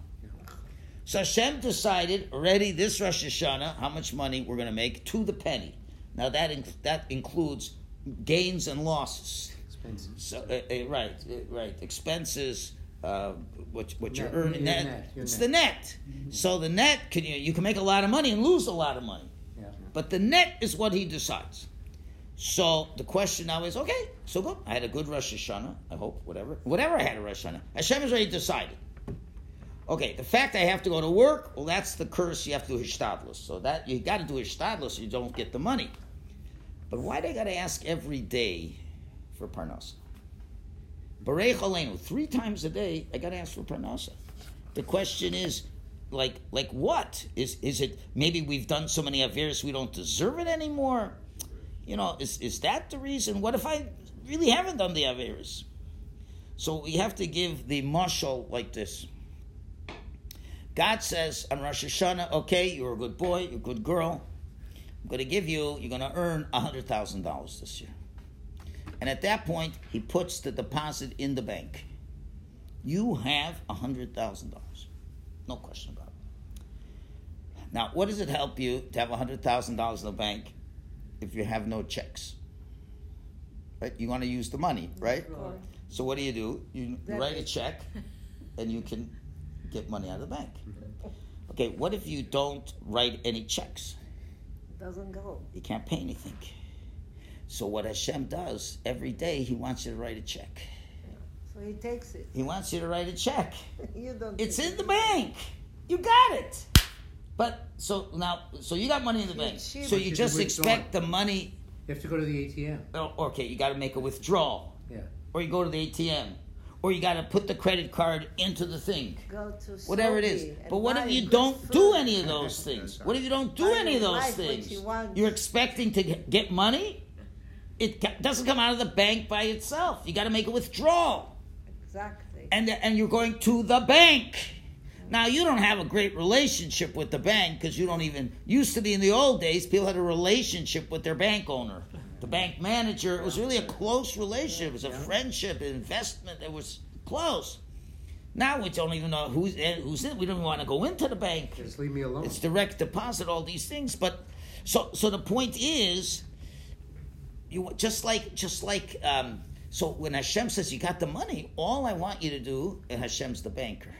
So, Hashem decided already this Rosh Hashanah how much money we're going to make to the penny. Now, that, inc- that includes gains and losses. Expensive. So uh, uh, right, uh, right. Expenses, uh, what what you're Net, earning net. net, it's the net. So the net can you you can make a lot of money and lose a lot of money, Yeah. but the net is what he decides. So the question now is, okay, so good. I had a good Rosh Hashanah. I hope whatever whatever I had a Rosh Hashanah. Hashem has already decided. Okay, the fact I have to go to work, well, that's the curse. You have to do hishtadlus. So that you got to do hishtadlus, you don't get the money. But why do I got to ask every day for parnasa? Three times a day, I got to ask for parnasa. The question is, like, like what is is it? Maybe we've done so many averis we don't deserve it anymore. You know, is is that the reason? What if I really haven't done the averis? So we have to give the mashal like this. God says on Rosh Hashanah, okay, you're a good boy, you're a good girl. I'm going to give you, you're going to earn $100,000 this year. And at that point, he puts the deposit in the bank. You have $100,000. No question about it. Now, what does it help you to have $100,000 in the bank if you have no checks? Right? You want to use the money, right? So what do you do? You write a check and you can get money out of the bank. Okay, what if you don't write any checks? Doesn't go. You can't pay anything. So what Hashem does every day, He wants you to write a check. So he takes it. He wants you to write a check. you don't. It's in it. the bank. You got it. But so now, so you got money in the bank. She- So you you just expect the money. You have to go to the ATM. oh, Okay, you got to make a withdrawal, Yeah. or you go to the ATM, or you got to put the credit card into the thing. Go to Whatever it is. But what if you don't food. do any of those things? What if you don't do Buy any of those things? she wants. You're expecting to get- get money? It doesn't come out of the bank by itself. You got to make a withdrawal. Exactly. and and you're going to the bank. Now you don't have a great relationship with the bank because you don't even used to be in the old days. People had a relationship with their bank owner, the bank manager. It was really a close relationship. It was a friendship, an investment. It was close. Now we don't even know who's eh, who's in. We don't even want to go into the bank. Just leave me alone. It's direct deposit, all these things. But so so the point is, you just like just like um, so when Hashem says you got the money, all I want you to do, and Hashem's the banker.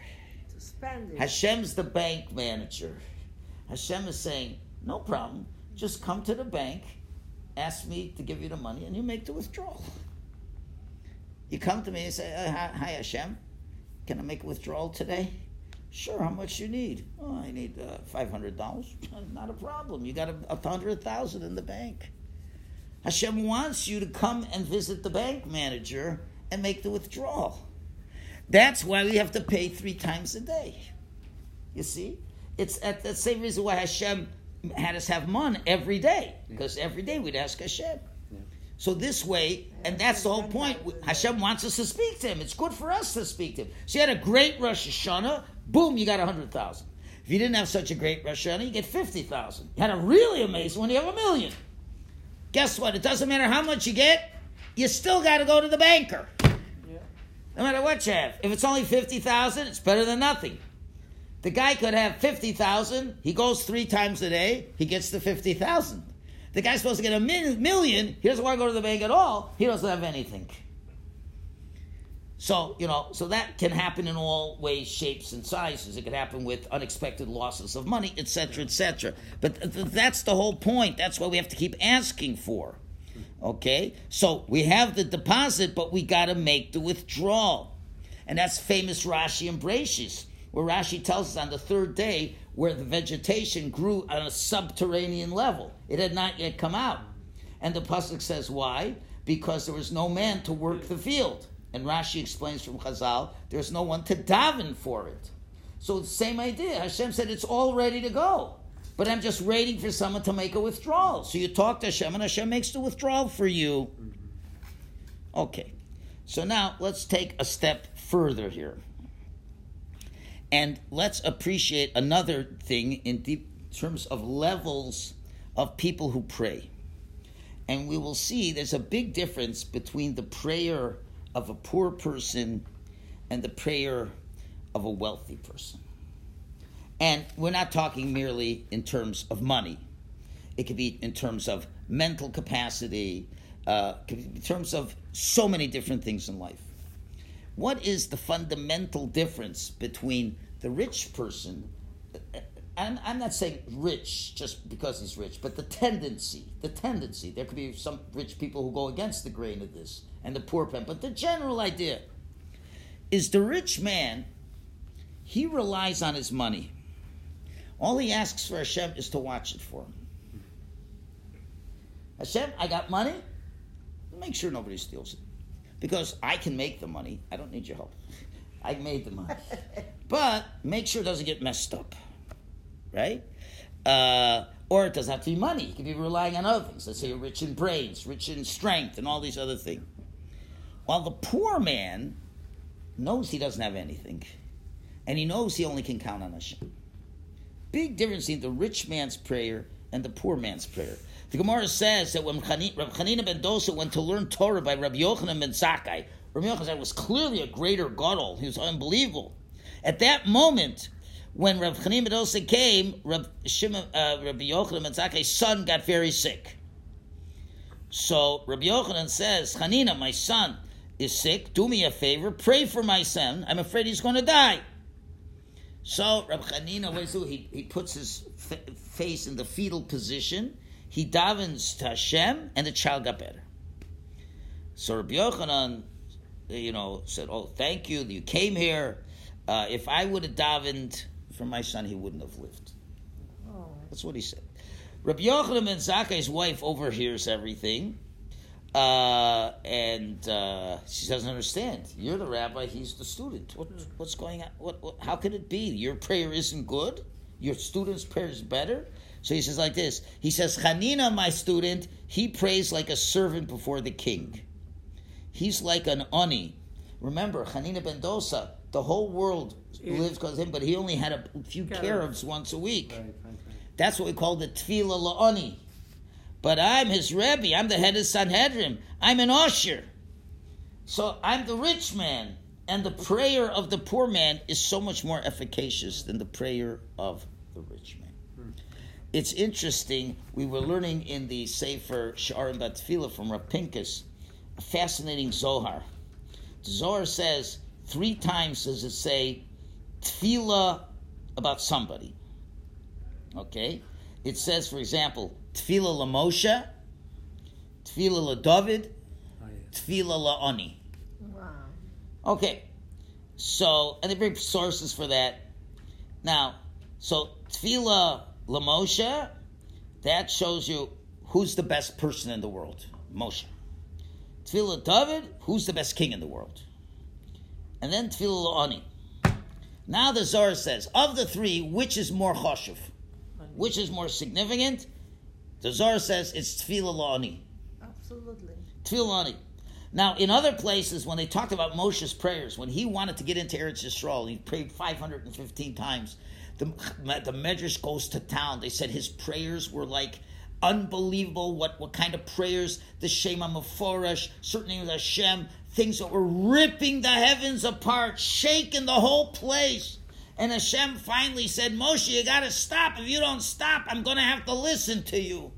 to spend it. Hashem's the bank manager. Hashem is saying, no problem. Just come to the bank, ask me to give you the money, and you make the withdrawal. You come to me and say, uh, hi, hi, Hashem, can I make a withdrawal today? Sure, how much you need? Oh, I need uh, $500. Not a problem. You got a, a hundred thousand in the bank. Hashem wants you to come and visit the bank manager and make the withdrawal. That's why we have to pay three times a day. You see? It's at the same reason why Hashem had us have mun every day. Because every day we'd ask Hashem. So this way, and that's the whole point. Hashem wants us to speak to him. It's good for us to speak to him. So you had a great Rosh Hashanah, boom, you got a hundred thousand. If you didn't have such a great Rosh Hashanah, you get fifty thousand. You had a really amazing one, you have a million. Guess what? It doesn't matter how much you get, you still got to go to the banker. No matter what you have. If it's only 50,000, it's better than nothing. The guy could have 50,000, he goes three times a day, he gets the 50,000. The guy's supposed to get a million, he doesn't want to go to the bank at all, he doesn't have anything. So, you know, so that can happen in all ways, shapes, and sizes. It could happen with unexpected losses of money, etc., etc. But th- th- that's the whole point. That's why we have to keep asking for. Okay? So we have the deposit, but we got to make the withdrawal. And that's famous Rashi and where Rashi tells us on the third day where the vegetation grew on a subterranean level. It had not yet come out. And the Pasuk says, why? Because there was no man to work the field. And Rashi explains from Chazal, there's no one to daven for it. So the same idea. Hashem said it's all ready to go. But I'm just waiting for someone to make a withdrawal. So you talk to Hashem, and Hashem makes the withdrawal for you. Okay. So now let's take a step further here. And let's appreciate another thing in terms of levels of people who pray. And we will see there's a big difference between the prayer of a poor person and the prayer of a wealthy person. And we're not talking merely in terms of money. It could be in terms of mental capacity, uh, in terms of so many different things in life. What is the fundamental difference between the rich person? And I'm not saying rich just because he's rich, but the tendency, the tendency. There could be some rich people who go against the grain of this, and the poor man. But the general idea is the rich man, he relies on his money. All he asks for Hashem is to watch it for him. Hashem, I got money. Make sure nobody steals it. Because I can make the money. I don't need your help. I made the money. But make sure it doesn't get messed up. Right? Uh, or it doesn't have to be money. You could be relying on other things. Let's say you're rich in brains, rich in strength, and all these other things. While the poor man knows he doesn't have anything, and he knows he only can count on Hashem. Big difference between the rich man's prayer and the poor man's prayer. The Gemara says that when Rabbi Chanina ben Dosa went to learn Torah by Rabbi Yochanan ben Zakkai, Rabbi Yochanan was clearly a greater gadol. He was unbelievable. At that moment, when Rabbi Chanina ben Dosa came, Shimon, uh, Rabbi Yochanan ben Zakkai's son got very sick. So Rabbi Yochanan says, Chanina, my son is sick. Do me a favor. Pray for my son. I'm afraid he's going to die. So Rabbi Chanina, he? He, he puts his f- face in the fetal position. He davens to Hashem, and the child got better. So Rabbi Yochanan, you know, said, "Oh, thank you, you came here. Uh, if I would have davened for my son, he wouldn't have lived." Oh, That's what he said. Rabbi Yochanan ben Zakkai's wife overhears everything, Uh, and uh, she doesn't understand. You're the rabbi. He's the student. What, what's going on? What, what? How can it be? Your prayer isn't good. Your student's prayer is better. So he says like this. He says, Hanina, my student, he prays like a servant before the king. He's like an ani. Remember, Hanina ben Dosa, the whole world lives because of him, but he only had a few carobs once a week. Right, right, right. That's what we call the tefillah la'ani. But I'm his Rebbe. I'm the head of Sanhedrin. I'm an ashir. So I'm the rich man. And the prayer of the poor man is so much more efficacious than the prayer of the rich man. Hmm. It's interesting. We were learning in the Sefer Sha'arim BaTefillah from Rav Pinkus a fascinating Zohar. The Zohar says three times does it say tefillah about somebody. Okay? It says, for example, Tefillah la Moshe, Tefillah la David, Oh, yes. Tefillah la Ani. Wow. Okay. So, and they bring sources for that. Now, so Tefillah la Moshe, that shows you who's the best person in the world. Moshe. Tefillah David, who's the best king in the world. And then Tefillah la Ani. Now the Zohar says, of the three, which is more choshev? Which is more significant? The Zohar says it's Tefillah la Ani. Absolutely. Tefillani. Now, in other places, when they talked about Moshe's prayers, when he wanted to get into Eretz Yisrael, he prayed 515 times. The, the Medrash goes to town. They said his prayers were like unbelievable. What, what kind of prayers? The Shem HaMeforash, certainly with Hashem, things that were ripping the heavens apart, shaking the whole place. And Hashem finally said, Moshe, you got to stop. If you don't stop, I'm going to have to listen to you.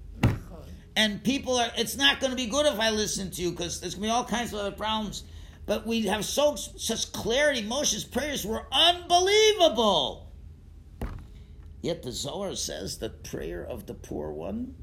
And people are it's not going to be good if i listen to you because there's going to be all kinds of other problems. But we have so such clarity. Moshe's prayers were unbelievable. Yet the zohar says the prayer of the poor one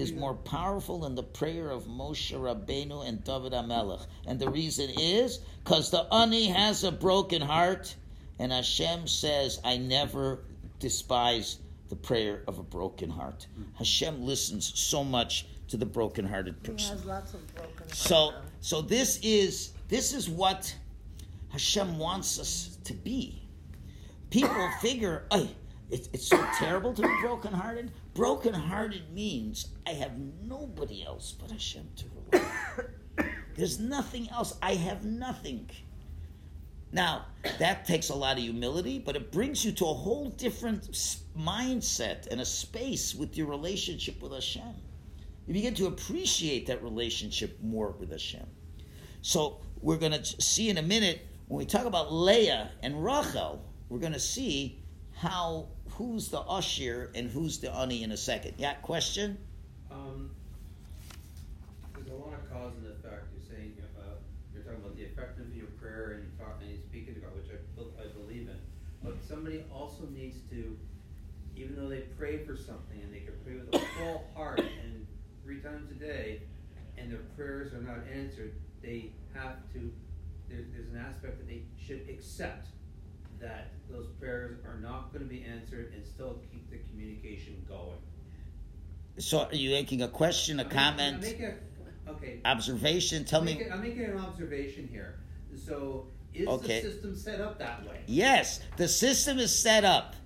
is more powerful than the prayer of Moshe Rabbeinu and David HaMelech. And the reason is because the Ani has a broken heart, and Hashem says, I never despise the prayer of a broken heart. Hmm. Hashem listens so much to the broken-hearted He person. has lots of broken hearts. So, so this is this is what Hashem wants us to be. People figure, oh, it, it's so terrible to be brokenhearted. Brokenhearted means I have nobody else but Hashem to rely on. There's nothing else. I have nothing. Now, that takes a lot of humility, but it brings you to a whole different mindset and a space with your relationship with Hashem. You begin to appreciate that relationship more with Hashem. So, we're going to see in a minute, when we talk about Leah and Rachel, we're going to see how who's the ashir and who's the Ani in a second. Yeah, question? Um, there's a lot of cause and effect. You're saying uh, you're talking about the effectiveness of your prayer and you talk and you speak to God, which I, bel- I believe in. But somebody also needs to, even though they pray for something and they can pray with a full heart and three times a day, and their prayers are not answered, they have to. There, there's an aspect that they should accept that those prayers are not going to be answered and still keep the communication going. So, are you making a question, a I'm comment, making a- okay. observation? Tell I'm me. making, I'm making an observation here. So, is Okay. the system set up that way? Yes, the system is set up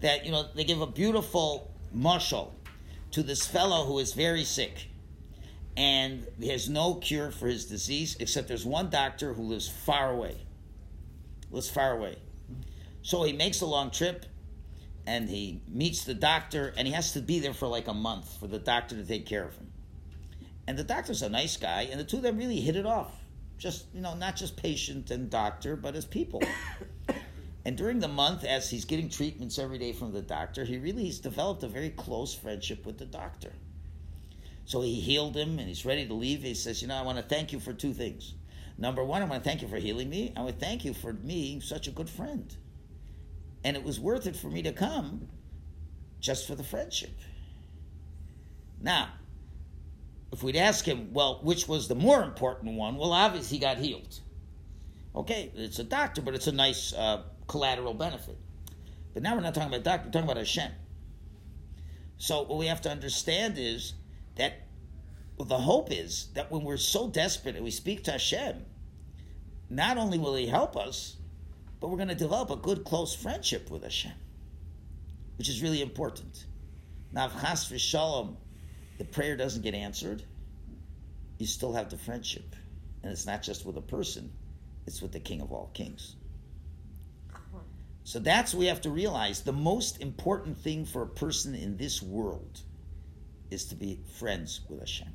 that, you know, they give a beautiful mushal to this fellow who is very sick. And he has no cure for his disease, except there's one doctor who lives far away. Lives far away. So he makes a long trip and he meets the doctor and he has to be there for like a month for the doctor to take care of him. And the doctor's a nice guy, and the two of them really hit it off. Just, you know, not just patient and doctor, but as people. And during the month, as he's getting treatments every day from the doctor, he really has developed a very close friendship with the doctor. So he healed him and he's ready to leave. He says, You know, I want to thank you for two things. Number one, I want to thank you for healing me. I want to thank you for being such a good friend. And it was worth it for me to come just for the friendship. Now, if we'd ask him, well, which was the more important one? Well, obviously he got healed. Okay, it's a doctor, but it's a nice uh, collateral benefit. But now we're not talking about doctor, we're talking about Hashem. So what we have to understand is that Well, the hope is that when we're so desperate and we speak to Hashem, not only will He help us, but we're going to develop a good, close friendship with Hashem, which is really important. Now, if chas v'shalom, the prayer doesn't get answered, you still have the friendship. And it's not just with a person, it's with the King of all kings. So that's we have to realize. The most important thing for a person in this world is to be friends with Hashem,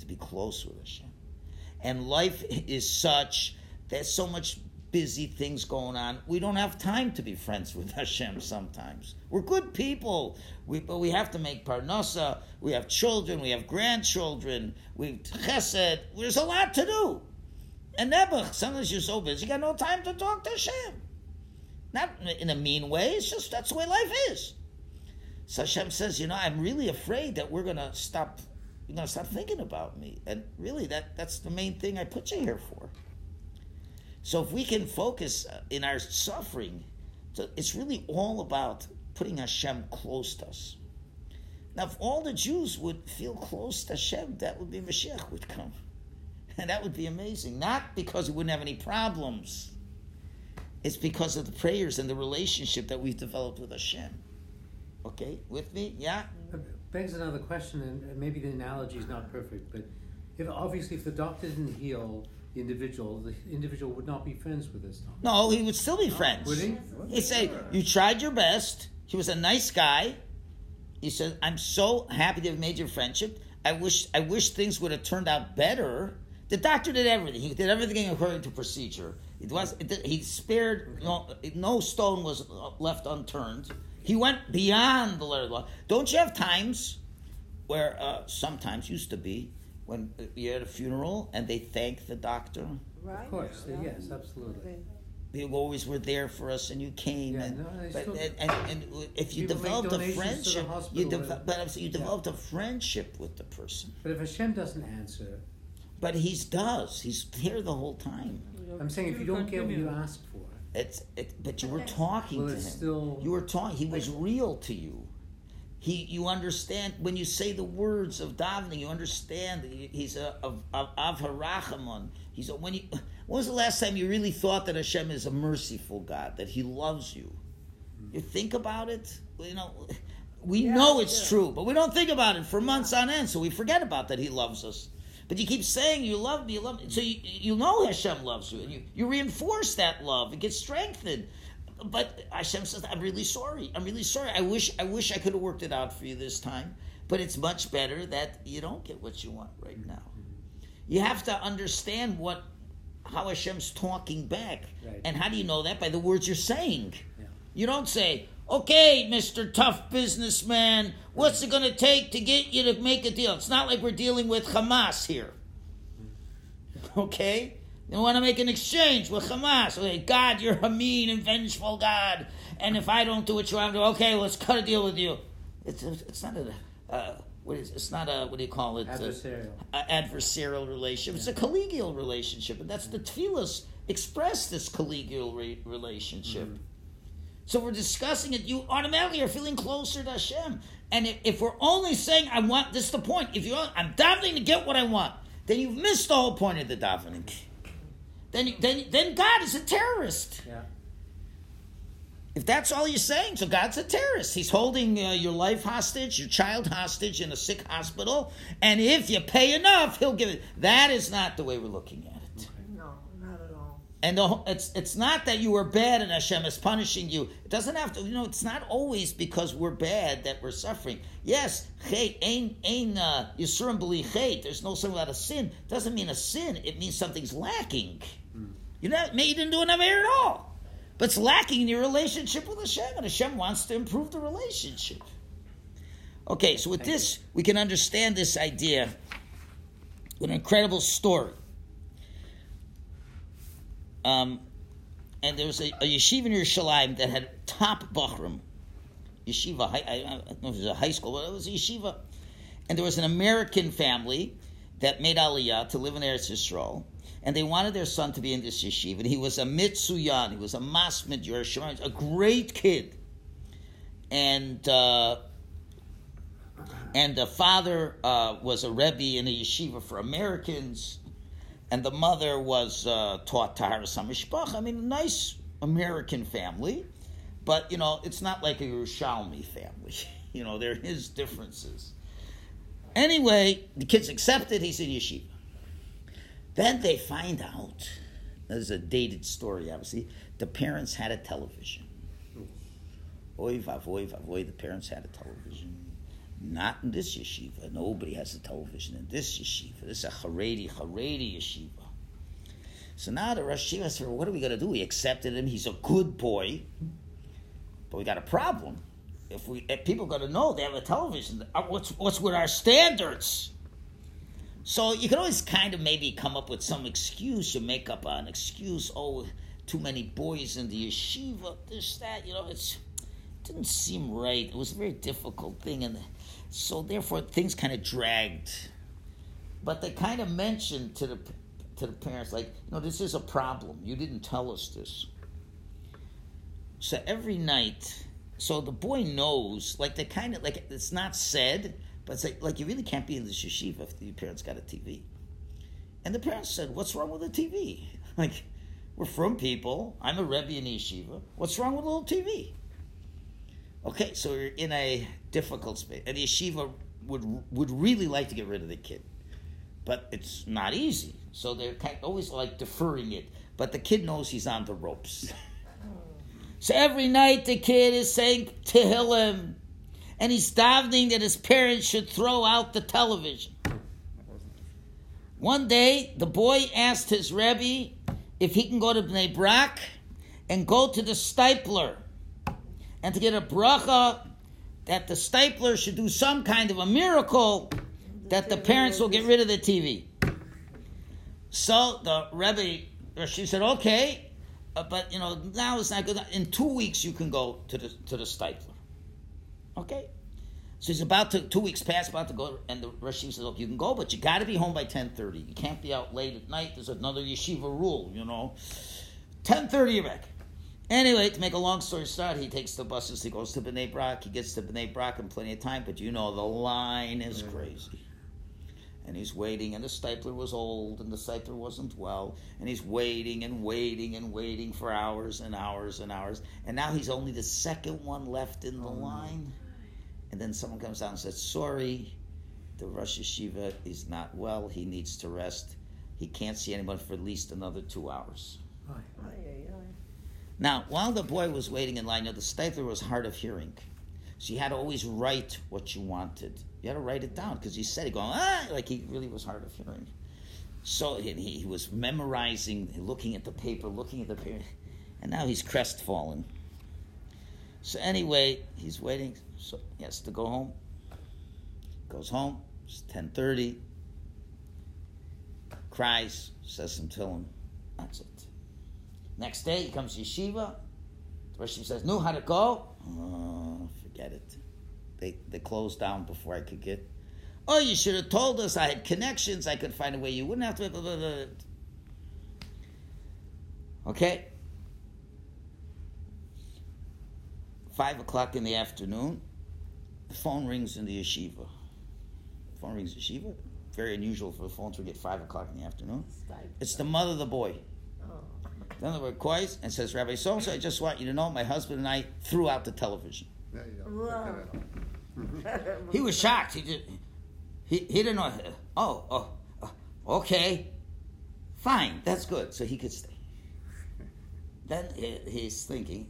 to be close with Hashem. And life is such, there's so much busy things going on. We don't have time to be friends with Hashem sometimes. We're good people, we, but we have to make parnasa. We have children, we have grandchildren, we've chesed. There's a lot to do. And nebuch, sometimes you're so busy, you got no time to talk to Hashem. Not in a mean way, it's just that's the way life is. So Hashem says, you know, I'm really afraid that we're gonna stop you're gonna stop thinking about me. And really that that's the main thing I put you here for. So if we can focus uh, in our suffering, so it's really all about putting Hashem close to us. Now, if all the Jews would feel close to Hashem, that would be Mashiach would come. And that would be amazing. Not because we wouldn't have any problems. It's because of the prayers and the relationship that we've developed with Hashem. Okay, with me? Yeah? It begs another question, and maybe the analogy is not perfect, but if obviously if the doctor didn't heal the individual, the individual would not be friends with this doctor. No, he would still be friends. Would he? He'd say, You tried your best. He was a nice guy. He said, I'm so happy to have made your friendship. I wish I wish things would have turned out better. The doctor did everything. He did everything according to procedure. It was it he spared no no stone was left unturned. He went beyond the letter of the law. Don't you have times where uh, sometimes used to be when you're at a funeral and they thank the doctor? Right? Of course, Yeah. yes, absolutely. you always were there for us and you came Yeah, and, no, but, still- and, and, and if you developed a donations to the friendship you hospital dev- and- but I'm saying you Yeah. developed a friendship with the person But if Hashem doesn't answer, but he does he's there the whole time I'm saying if you don't get what you asked for, it's it, but you were talking Well, to him still- you were talking he was real to you he you understand when you say the words of davening you understand that he's a of of, of he's a, when you when was the last time you really thought that Hashem is a merciful God that he loves you hmm. You think about it, you know. We Yeah, know it's do. true, but we don't think about it for months on end, so we forget about that He loves us. But you keep saying you love me, you love me, so you, you know Hashem loves you, and you, you reinforce that love. It gets strengthened. But Hashem says, "I'm really sorry. I'm really sorry. I wish I wish I could have worked it out for you this time, but it's much better that you don't get what you want right now. You have to understand what." How Hashem's talking back, Right. and how do you know that by the words you're saying? Yeah. You don't say, okay, Mr. Tough Businessman, what's it going to take to get you to make a deal? It's not like we're dealing with Hamas here. Mm-hmm. Okay? They want to make an exchange with Hamas. Okay, God, you're a mean and vengeful God. And if I don't do what you want to do, okay, let's cut a deal with you. It's, it's not a, uh, what is, it's not a, what do you call it? Adversarial. a adversarial relationship. It's a collegial relationship, and that's the tefillas express this collegial re- relationship. So we're discussing it. You automatically are feeling closer to Hashem. And if, if we're only saying, "I want," this is the point. If you're, I'm davening to get what I want, then you've missed the whole point of the davening. Then, then, then God is a terrorist. Yeah. If that's all you're saying, so God's a terrorist. He's holding uh, your life hostage, your child hostage in a sick hospital, and if you pay enough, he'll give it. That is not the way we're looking at it. No, not at all. And the, it's it's not that you were bad and Hashem is punishing you. It doesn't have to. You know, it's not always because we're bad that we're suffering. Yes, hey, ain ain uh, yisurim b'li chet. There's no sin without a sin. Doesn't mean a sin. It means something's lacking. You know, maybe you didn't do an aver at all, but it's lacking in your relationship with Hashem, and Hashem wants to improve the relationship. Okay, so with this, we can understand this idea. With an incredible story. Um, and there was a, a yeshiva in Yerushalayim that had top bachurim. Yeshiva, hi- I, I don't know if it was a high school, but it was a yeshiva. And there was an American family that made aliyah to live in Eretz Yisrael. And they wanted their son to be in this yeshiva. And he was a metzuyan, he was a masmid Yerushalayim, a great kid. And uh, and the father uh, was a rebbe in a yeshiva for Americans, and the mother was uh, taught Taharas HaMishpach. I mean, a nice American family, but you know, it's not like a Yerushalmi family. you know, there is differences. Anyway, the kids accepted. He's in yeshiva. Then they find out. This is a dated story, obviously. The parents had a television. Oy vavoy vavoy, the parents had a television. Not in this yeshiva. Nobody has a television in this yeshiva. This is a Haredi, Haredi yeshiva. So now the Rosh Yeshiva said, what are we going to do? We accepted him. He's a good boy. But we got a problem. If we if people got to know they have a television, uh, what's, what's with our standards? So you can always kind of maybe come up with some excuse. You make up an excuse. Oh, too many boys in the yeshiva. This, that. You know, it's it didn't seem right. It was a very difficult thing, and so therefore things kind of dragged. But they kind of mentioned to the to the parents, like, you know, this is a problem. You didn't tell us this. So every night, so the boy knows, like the kind of like it's not said, but it's like, like you really can't be in the yeshiva if your parents got a TV. And the parents said, "What's wrong with a TV? Like, we're from people. I'm a rebbe in yeshiva. What's wrong with a little TV?" Okay, so you're in a difficult space, and the yeshiva would would really like to get rid of the kid, but it's not easy. So they're kind of always like deferring it, but the kid knows he's on the ropes. so every night the kid is saying Tehillim, and he's davening that his parents should throw out the television. One day, the boy asked his Rebbe if he can go to Bnei Brak and go to the steipler and to get a bracha that the steipler should do some kind of a miracle that the parents will get rid of the TV. So the Rebbe, she said, okay, uh, but you know now it's not good. In two weeks you can go to the to the steipler. Okay, so he's about to two weeks past, about to go, and the Rosh says, look, you can go, but you got to be home by ten thirty. You can't be out late at night. There's another yeshiva rule, you know. Ten thirty, you're back. Anyway, to make a long story short, he takes the buses. He goes to Bnei Brak. He gets to Bnei Brak in plenty of time, but you know the line is crazy and he's waiting, and the steipler was old, and the steipler wasn't well, and he's waiting and waiting and waiting for hours and hours and hours, and now he's only the second one left in the Oh, line, and then someone comes down and says, "Sorry, the Rosh Yeshiva is not well. He needs to rest. He can't see anyone for at least another two hours." Aye. Ay, ay, ay. Now, while the boy was waiting in line, you know, the steipler was hard of hearing. So you had to always write what you wanted. You had to write it down because he said it going, ah, like he really was hard of hearing. So he, he was memorizing, looking at the paper, looking at the paper, and now he's crestfallen. So anyway, he's waiting. So he has to go home. Goes home. It's ten thirty. Cries. Says some Tehillim. That's it. Next day, he comes to yeshiva. The Rosh says, "No, how'd it go?" Oh, forget it. They they closed down before I could get. Oh, you should have told us. I had connections. I could find a way. You wouldn't have to. Blah, blah, blah. Okay. Five o'clock in the afternoon, the phone rings in the yeshiva. The phone rings in yeshiva. Very unusual for the phone to ring at five o'clock in the afternoon. Steipler. It's the mother of the boy. Oh. Then the requires and says, Rabbi so I just want you to know my husband and I threw out the television. There you go. Wow. Look at it. He was shocked. He did. He, he didn't know. Oh, oh, oh, okay, fine, that's good. So he could stay. Then he- he's thinking.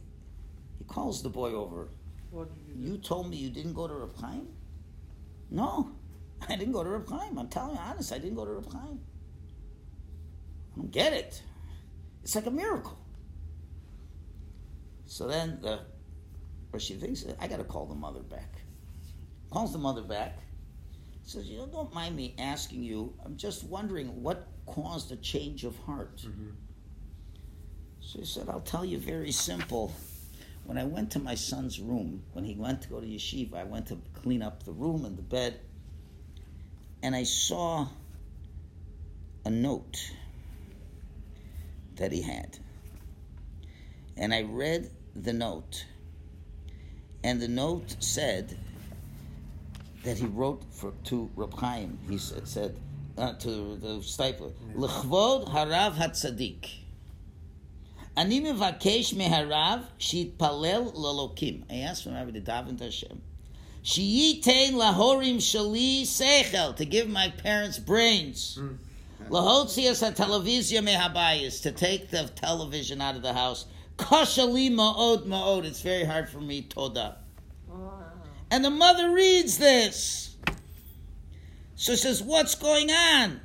He calls the boy over. You You told me you didn't go to Reb Chaim? No, I didn't go to Reb Chaim. I'm telling you honest, I didn't go to Reb Chaim. I don't get it. It's like a miracle. So then the or she thinks I got to call the mother back. Calls the mother back. Says, you know, don't mind me asking you. I'm just wondering what caused a change of heart. Mm-hmm. So he said, I'll tell you very simple. When I went to my son's room, when he went to go to yeshiva, I went to clean up the room and the bed, and I saw a note that he had. And I read the note, and the note said that he wrote for, to Reb Chaim. He said, uh, to the steipler, "Lechvod harav hatzadik." Ani mevakesh meharav palel lalokim. I asked him Rabbi to daven to Hashem. Sheyitain lahorim shali sechel to give my parents brains. Hmm. Lahotzias televizia mehabayis to take the television out of the house. Kashali ma'od ma'od. It's very hard for me. Toda. And the mother reads this. So she says, What's going on?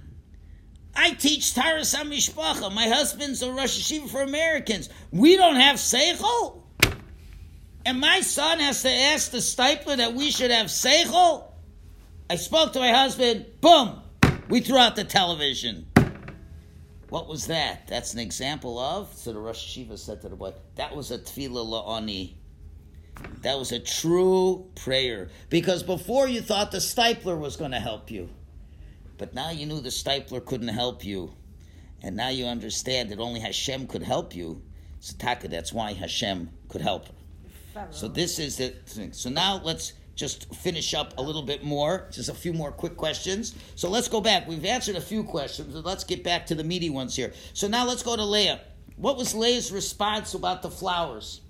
I teach Taharas HaMishpacha. My husband's a Rosh Yeshiva for Americans. We don't have Seichel? And my son has to ask the Steipler that we should have Seichel? I spoke to my husband. Boom! We threw out the television. What was that? That's an example of, so the Rosh Yeshiva said to the boy, that was a tefillah la'ani. That was a true prayer. Because before you thought the Steipler was going to help you. But now you knew the Steipler couldn't help you. And now you understand that only Hashem could help you. So Taka, that's why Hashem could help. So this is the thing. So now let's just finish up a little bit more. Just a few more quick questions. So let's go back. We've answered a few questions, but let's get back to the meaty ones here. So now let's go to Leah. What was Leah's response about the flowers?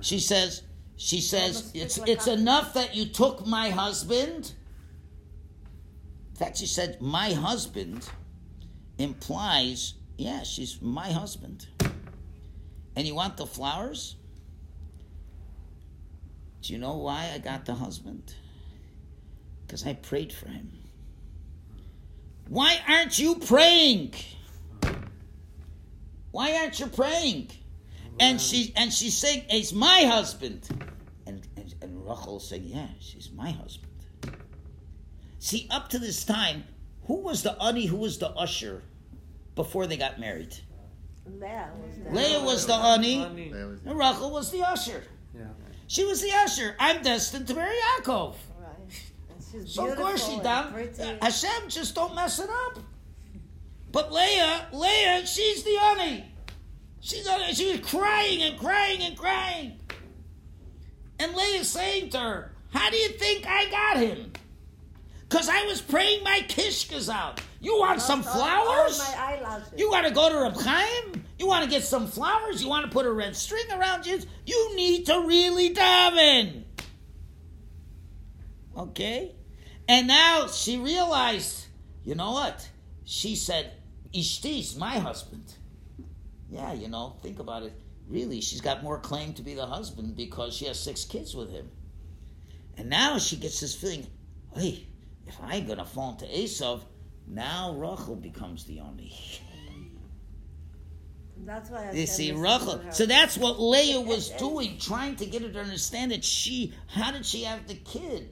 She says, she says, it's it's enough that you took my husband. In fact, she said, my husband implies, yeah, she's my husband. And you want the flowers? Do you know why I got the husband? Because I prayed for him. Why aren't you praying? Why aren't you praying? And she and she's saying, "It's my husband," and and, and Rachel saying, "Yeah, she's my husband." See, up to this time, who was the ani? Who was the ashir before they got married? Leah was there. Leah was the ani, Honey. And Rachel was the ashir. Yeah. She was the ashir. I'm destined to marry Yaakov. Right. She's So of course she beautiful done. pretty. Uh, Hashem just don't mess it up. But Leah, Leah, she's the honey. She's on, she was crying and crying and crying. And Leah's saying to her, How do you think I got him? Because I was praying my kishkas out. You want some flowers? You want to go to Reb Chaim? You want to get some flowers? You want to put a red string around you? You need to really daven. Okay? And now she realized, you know what? She said, Ishti's my husband. Yeah, you know, think about it. Really, she's got more claim to be the husband because she has six kids with him. And now she gets this feeling, hey, if I'm going to fall into Esav, now Rachel becomes the only. That's why I You see, Rachel. So that's what Leah was doing, trying to get her to understand that she, how did she have the kid?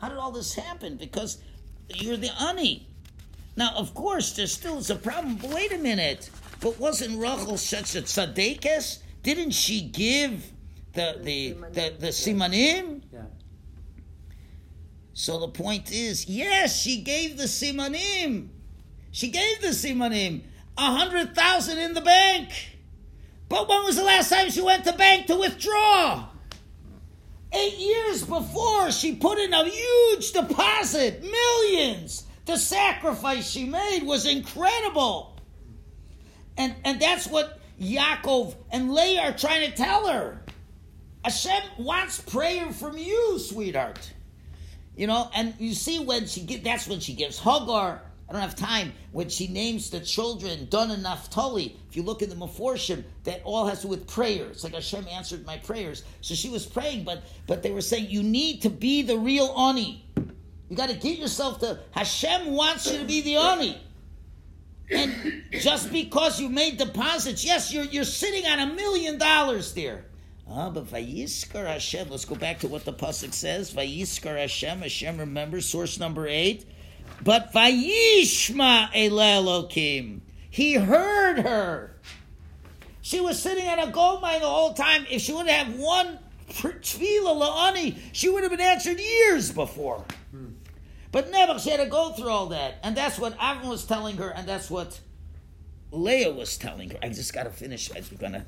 How did all this happen? Because you're the ani. Now, of course, there still is a problem. But wait a minute. But wasn't Rachel such a tzaddikus? Didn't she give the the the, the simanim? Yeah. So the point is, yes, she gave the simanim. She gave the simanim. A hundred thousand in the bank. But when was the last time she went to bank to withdraw? Eight years before, she put in a huge deposit, millions. The sacrifice she made was incredible. And, and that's what Yaakov and Leah are trying to tell her. Hashem wants prayer from you, sweetheart. You know, and you see when she get that's when she gives Hagar. I don't have time. When she names the children Dan and Naphtali, if you look at the Meforshim, that all has to do with prayer. It's like Hashem answered my prayers. So she was praying, but but they were saying you need to be the real Ani. You got to get yourself to Hashem wants you to be the Ani. And just because you made deposits, yes, you're you're sitting on a million dollars there. Ah, but Vayizkor Hashem. Let's go back to what the pasuk says. Vayizkor Hashem. Hashem remembers source number eight. But Vayishma Elokim. He heard her. She was sitting at a gold mine the whole time. If she would have one tefillah la'ani, she would have been answered years before. But never, she had to go through all that. And that's what Avram was telling her, and that's what Leah was telling her. I just got to finish. I'm gonna.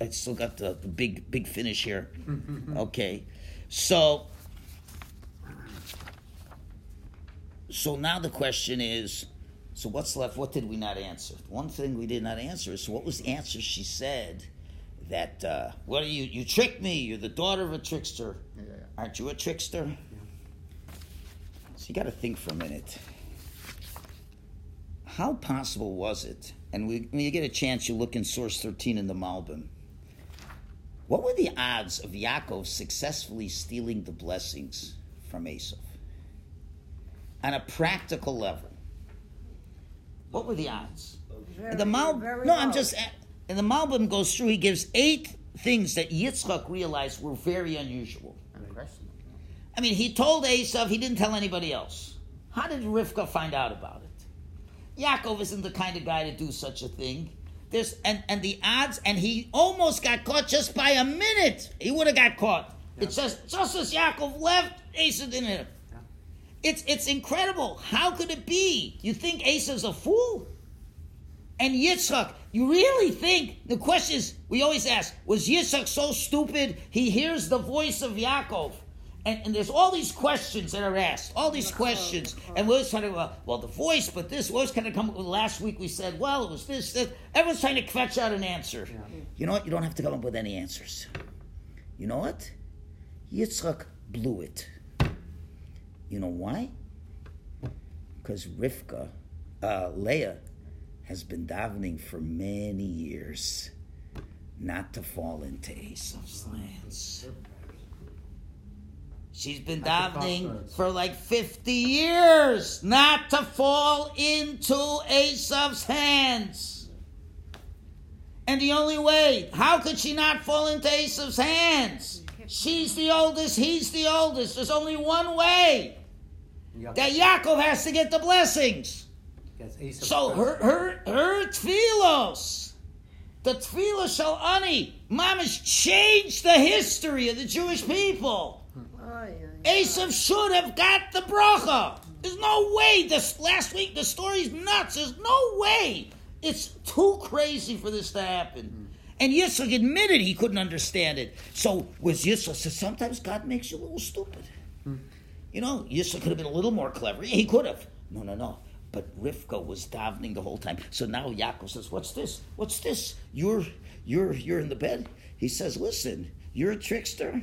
I still got the, the big, big finish here. Okay, so so now the question is, so what's left? What did we not answer? One thing we did not answer is so what was the answer she said that uh, what are you? You tricked me. You're the daughter of a trickster. Yeah, yeah, yeah. Aren't you a trickster? So you got to think for a minute. How possible was it? And we, when you get a chance, you look in source 13 in the Malbim. What were the odds of Yaakov successfully stealing the blessings from Esau? On a practical level. What were the odds? Very, the Mal- very no, I'm just and the Malbim goes through. He gives eight things that Yitzchak realized were very unusual. Unquestionable. I mean, he told Esav, he didn't tell anybody else. How did Rivka find out about it? Yaakov isn't the kind of guy to do such a thing. There's and, and the odds, and he almost got caught just by a minute. He would have got caught. It says just as Yaakov left, Esav didn't hit him. It's it's incredible. How could it be? You think Esav's a fool? And Yitzchak, you really think the question is we always ask, was Yitzchak so stupid he hears the voice of Yaakov? And, and there's all these questions that are asked, all these questions, and we're always trying to well, well, the voice, but this was kind of come. With last week we said, well, it was this, this. Everyone's trying to fetch out an answer. You know what? You don't have to come up with any answers. You know what? Yitzchak blew it. You know why? Because Rivka, uh, Leah, has been davening for many years not to fall into Esau's lands. She's been davening for like 50 years not to fall into Esau's hands. And the only way, how could she not fall into Esau's hands? She's the oldest, he's the oldest. There's only one way that Yaakov has to get the blessings. So her her her tefillos, the tefillah shall ani, mamish changed the history of the Jewish people. Esav should have got the bracha. There's no way. This last week the story's nuts. There's no way. It's too crazy for this to happen. And Yitzchak admitted he couldn't understand it. So was Yitzchak said sometimes God makes you a little stupid. You know, Yitzchak could have been a little more clever. He could have. No, no, no. But Rivka was davening the whole time. So now Yaakov says, "What's this? What's this? You're you're you're in the bed." He says, "Listen, you're a trickster.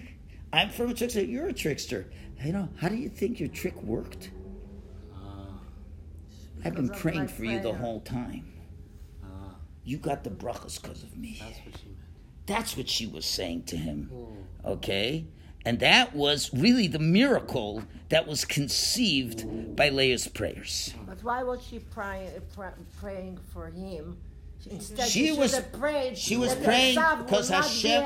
I'm from a trickster. You're a trickster. You know, how do you think your trick worked? Ah, I've been praying for you the whole time. ah, You got the brachas because of me." that's what she meant. That's what she was saying to him. Oh. Okay? And that was really the miracle that was conceived by Leah's prayers. But why was she praying, pr- praying for him? Instead, She she, was- prayed. She was praying because Hashem,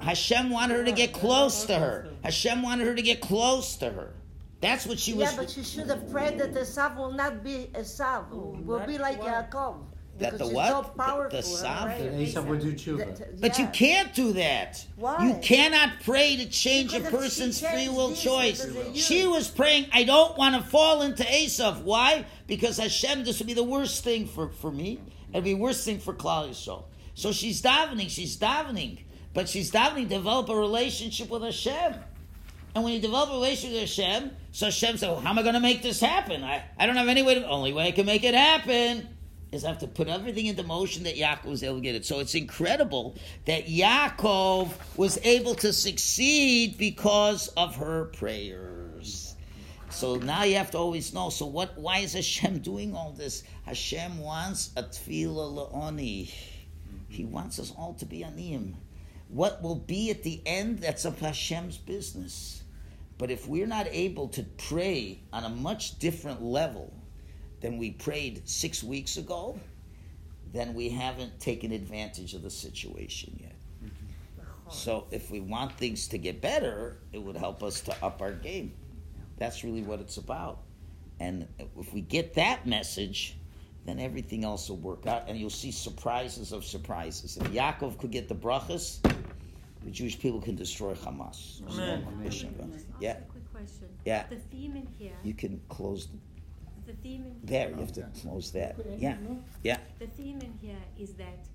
Hashem wanted her to get close to her. Hashem wanted her to get close to her. That's what she was. Yeah, but she should have prayed that Esav will not be Esav. Will be like Yaakov. That the she's what? So The- the powerful. Esav? right? That Esau would do tshuva. But you can't do that. Why? You cannot pray to change Because a person's free will this, choice. because. She was praying, I don't want to fall into Esav. Why? Because Hashem, this would be the worst thing for, for me. It'd be the worst thing for Klal Yisrael. So she's davening, she's davening. But she's davening develop a relationship with Hashem. And when you develop a relationship with Hashem, so Hashem said, well, how am I going to make this happen? I, I don't have any way to, only way I can make it happen is I have to put everything into motion that Yaakov was able to get it. So it's incredible that Yaakov was able to succeed because of her prayers. So now you have to always know. So what? Why is Hashem doing all this? Hashem wants a tefillah le'oni. He mm-hmm. wants us all to be aniyim. What will be at the end? That's of Hashem's business. But if we're not able to pray on a much different level than we prayed six weeks ago, then we haven't taken advantage of the situation yet. Mm-hmm. So if we want things to get better, it would help us to up our game. That's really what it's about. And if we get that message, then everything else will work out, and you'll see surprises of surprises. If Yaakov could get the brachas, the Jewish people can destroy Hamas. There's no question about Yeah, a quick question. Yeah. The theme in here, you can close the theme in there. You have to close that. Yeah, yeah. the theme in here is that